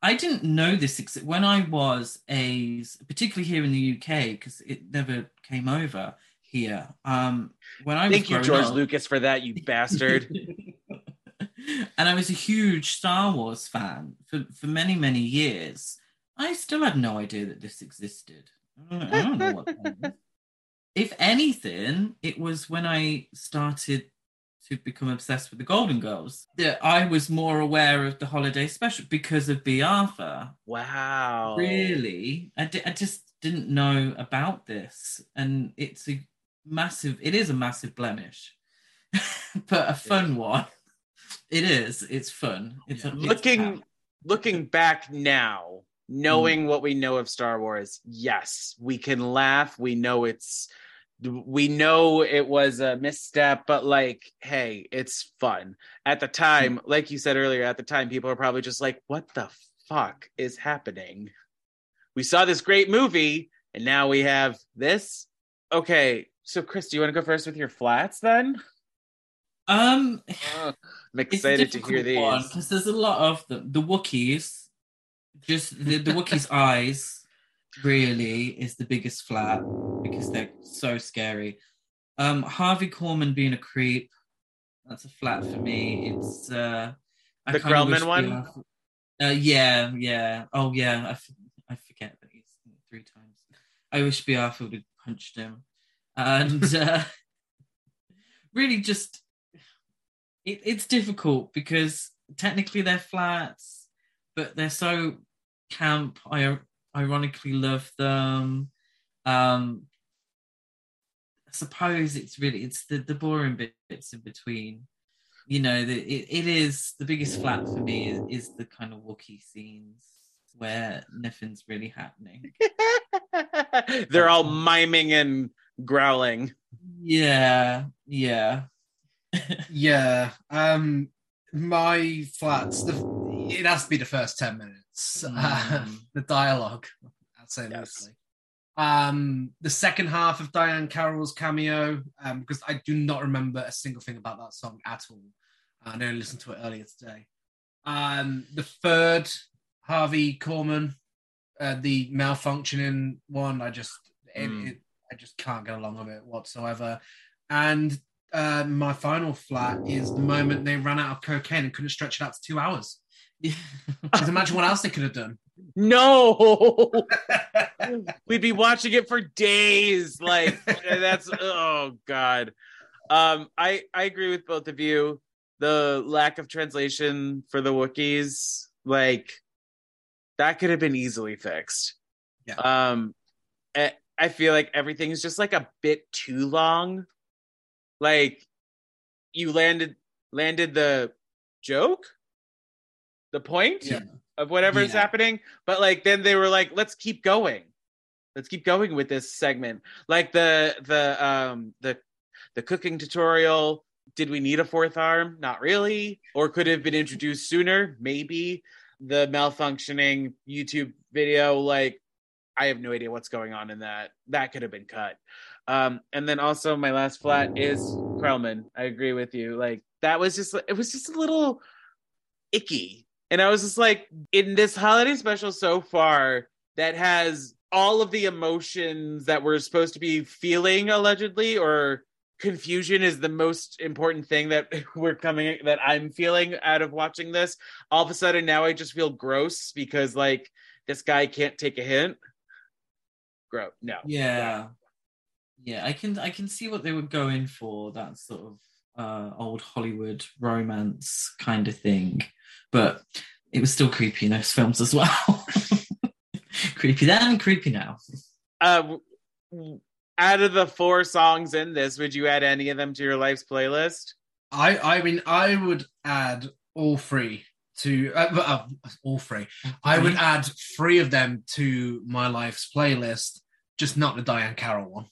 C: I didn't know this ex- when I was a, particularly here in the UK, because it never came over here. Um, when I was
A: thank you, George
C: up-
A: Lucas, for that, you bastard.
C: and I was a huge Star Wars fan for, for many, many years. I still had no idea that this existed. I don't, I don't know what. If anything, it was when I started to become obsessed with the Golden Girls that I was more aware of the holiday special because of Bea Arthur.
A: Wow.
C: Really, I, di- I just didn't know about this, and it's a massive. It is a massive blemish, but a fun one. It is. It's fun. It's
B: Yeah.
C: a,
A: Looking
C: fun.
A: looking back now, knowing mm. what we know of Star Wars, yes, we can laugh. We know it's we know it was a misstep, but like, hey, it's fun. At the time, mm. like you said earlier, at the time, people are probably just like, what the fuck is happening? We saw this great movie, and now we have this. Okay, so Chris, do you want to go first with your flats then?
C: Um,
A: I'm excited to hear these.
C: because there's a lot of them. The Wookiees, just the, the Wookiees' eyes, really is the biggest flat because they're so scary. Um, Harvey Korman being a creep, that's a flat for me. It's uh, I
A: The
C: kinda Krelman
A: one?
C: Bea Arthur- Uh, yeah, yeah. Oh, yeah. I, f- I forget that he's three times. I wish Bea Arthur would have punched him, and uh, really just it, it's difficult because technically they're flats, but they're so camp. I ironically love them. Um, I suppose it's really it's the the boring bits in between. You know, the, it, it is the biggest flat for me is, is the kind of Wookiee scenes where nothing's really happening.
A: They're all miming and growling.
C: Yeah, yeah.
B: Yeah. Um my flats, the it has to be the first 10 minutes.
C: Mm.
B: the dialogue, I'd say
A: Yes.
B: mostly. Um the second half of Diahann Carroll's cameo, um, because I do not remember a single thing about that song at all. I only listened to it earlier today. Um the third Harvey Korman, uh, the malfunctioning one, I just it,
A: Mm.
B: it, I just can't get along with it whatsoever. And uh, my final flat is the moment they ran out of cocaine and couldn't stretch it out to two hours. Just imagine what else they could have done.
A: No, we'd be watching it for days. Like that's oh god. Um, I I agree with both of you. The lack of translation for the Wookiees, like that could have been easily fixed.
B: Yeah.
A: Um, I, feel like everything's just like a bit too long. Like you landed landed the joke, the point
B: Yeah.
A: of whatever is
B: Yeah.
A: happening, but like then they were like, let's keep going. Let's keep going with this segment. Like the the um the the cooking tutorial. Did we need a fourth arm? Not really. Or could it have been introduced sooner? Maybe. The malfunctioning YouTube video, like I have no idea what's going on in that. That could have been cut. Um, and then also my last flat is Krelman. I agree with you. Like that was just it was just a little icky. And I was just like, in this holiday special so far, that has all of the emotions that we're supposed to be feeling allegedly, or confusion is the most important thing that we're coming that I'm feeling out of watching this. All of a sudden now I just feel gross because like this guy can't take a hint. Gross. No.
C: Yeah. Yeah, I can I can see what they were going for, that sort of uh old Hollywood romance kind of thing. But it was still creepy in those films as well. creepy then creepy now.
A: Uh, w- w- out of the four songs in this, would you add any of them to your life's playlist?
B: I I mean I would add all three to uh, uh, all three. I would add three of them to my life's playlist, just not the Diahann Carroll one.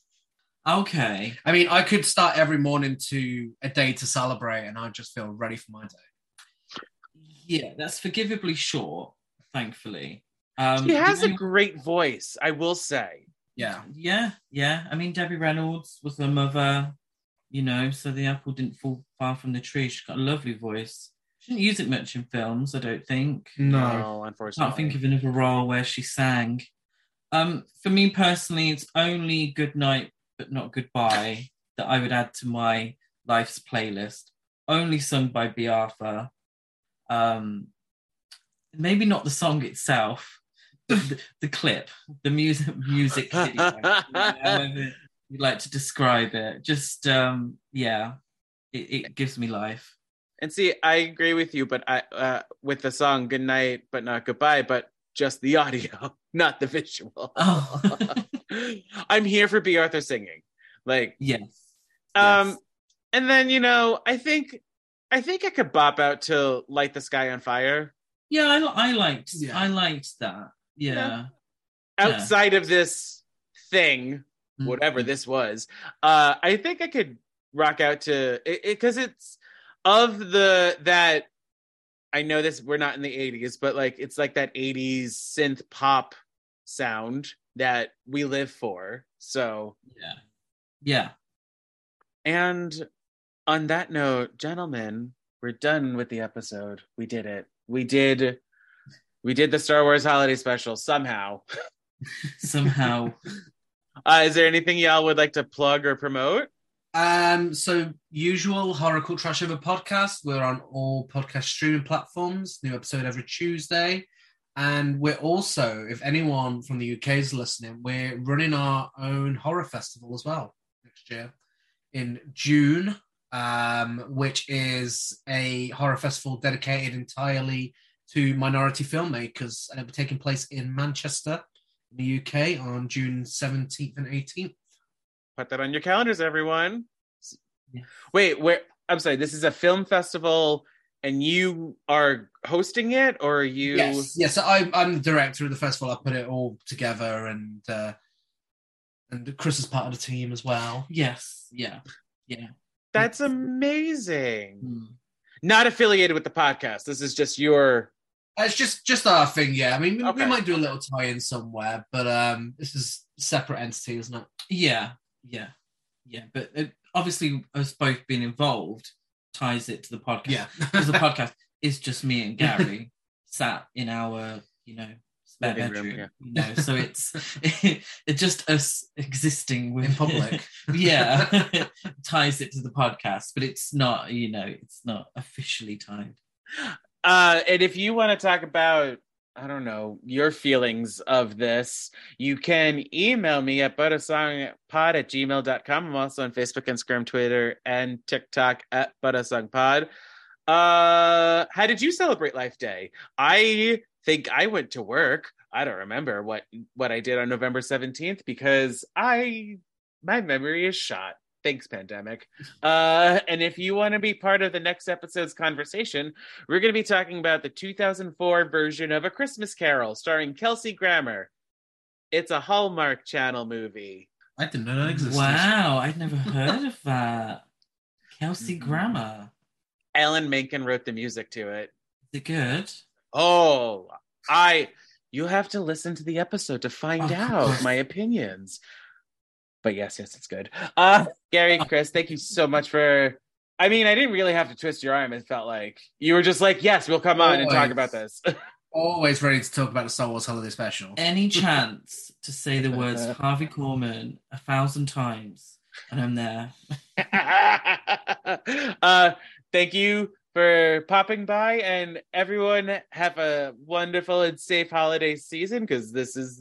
C: Okay.
B: I mean, I could start every morning to a day to celebrate, and I just feel ready for my day.
C: Yeah, that's forgivably short, thankfully. Um
A: She has
C: the
A: a great voice, I will say.
B: Yeah,
C: Yeah, yeah. I mean, Debbie Reynolds was her mother, you know, so the apple didn't fall far from the tree. She's got a lovely voice. She didn't use it much in films, I don't think.
B: no,
A: unfortunately.
C: can't think of another role where she sang. Um, for me personally, it's only Good Night but Not Goodbye that I would add to my life's playlist. Only sung by Bea Arthur. Um, maybe not the song itself, but the, the clip, the music, music video, however you like to describe it. Just um, yeah, it, it gives me life.
A: And see, I agree with you, but I uh, with the song "Good Night, but not Goodbye," but just the audio, not the visual.
C: Oh.
A: I'm here for Bea Arthur singing, like,
C: Yes.
A: um,
C: Yes.
A: and then you know, I think, I think I could bop out to "Light the Sky on Fire."
C: Yeah, I, li- I liked
B: Yeah.
C: I liked that. Yeah.
A: Yeah.
C: Yeah.
A: Outside of this thing, whatever this was, uh, I think I could rock out to it because it's of the that I know this we're not in the 80s, but like it's like that 80s synth pop sound that we live for. So,
C: Yeah. Yeah.
A: and on that note, gentlemen, we're done with the episode. We did it. We did we did the Star Wars holiday special somehow.
C: Somehow.
A: Uh, is there anything y'all would like to plug or promote?
B: Um, so usual horror cult trash over podcast. We're on all podcast streaming platforms. New episode every Tuesday, and we're also, if anyone from the UK is listening, we're running our own horror festival as well next year in June, um, which is a horror festival dedicated entirely to minority filmmakers, and it'll be taking place in Manchester, in the UK, on June seventeenth and eighteenth.
A: Put that on your calendars, everyone. Wait, where? I'm sorry. This is a film festival, and you are hosting it, or are you?
B: Yes, yes. So I, I'm the director of the festival. I put it all together, and uh, and Chris is part of the team as well.
C: yes. Yeah. Yeah.
A: That's amazing.
C: Mm.
A: Not affiliated with the podcast. This is just your.
B: Uh, It's just just our thing, yeah. I mean,
A: Okay.
B: we might do a little tie-in somewhere, but um, this is separate entity, isn't it?
C: Yeah. Yeah. Yeah. But it, obviously, us both being involved ties it to the podcast. Yeah, Because the podcast is just me and Gary sat in our, you know, spare
A: Living room,
C: bedroom.
A: yeah.
C: You know, so it's it's just us existing with
B: in public.
C: yeah, ties it to the podcast, but it's not, you know, it's not officially tied.
A: Uh, and if you want to talk about, I don't know, your feelings of this, you can email me at buttersongpod at gmail.com. I'm also on Facebook, Instagram, Twitter, and TikTok at buttersongpod. Uh, how did you celebrate Life Day? I think I went to work. I don't remember what what I did on November 17th because I my memory is shot. Thanks, pandemic. Uh, and if you want to be part of the next episode's conversation, we're going to be talking about the 2004 version of A Christmas Carol starring Kelsey Grammer. It's a Hallmark Channel movie.
B: I didn't know that existed.
C: Wow, I'd never heard of that. Kelsey
A: Mhm.
C: Grammer.
A: Alan Menken wrote the music to it.
C: Is it good?
A: Oh, I you have to listen to the episode to find
B: Oh,
A: out my opinions. But yes, yes, it's good. Uh Gary, Chris, thank you so much for I mean, I didn't really have to twist your arm. It felt like you were just like, "Yes, we'll come on and talk about this."
B: Always ready to talk about the Star Wars Holiday Special.
C: Any chance to say the words Harvey Korman a thousand times, and I'm there.
A: uh, thank you for popping by, and everyone have a wonderful and safe holiday season because this is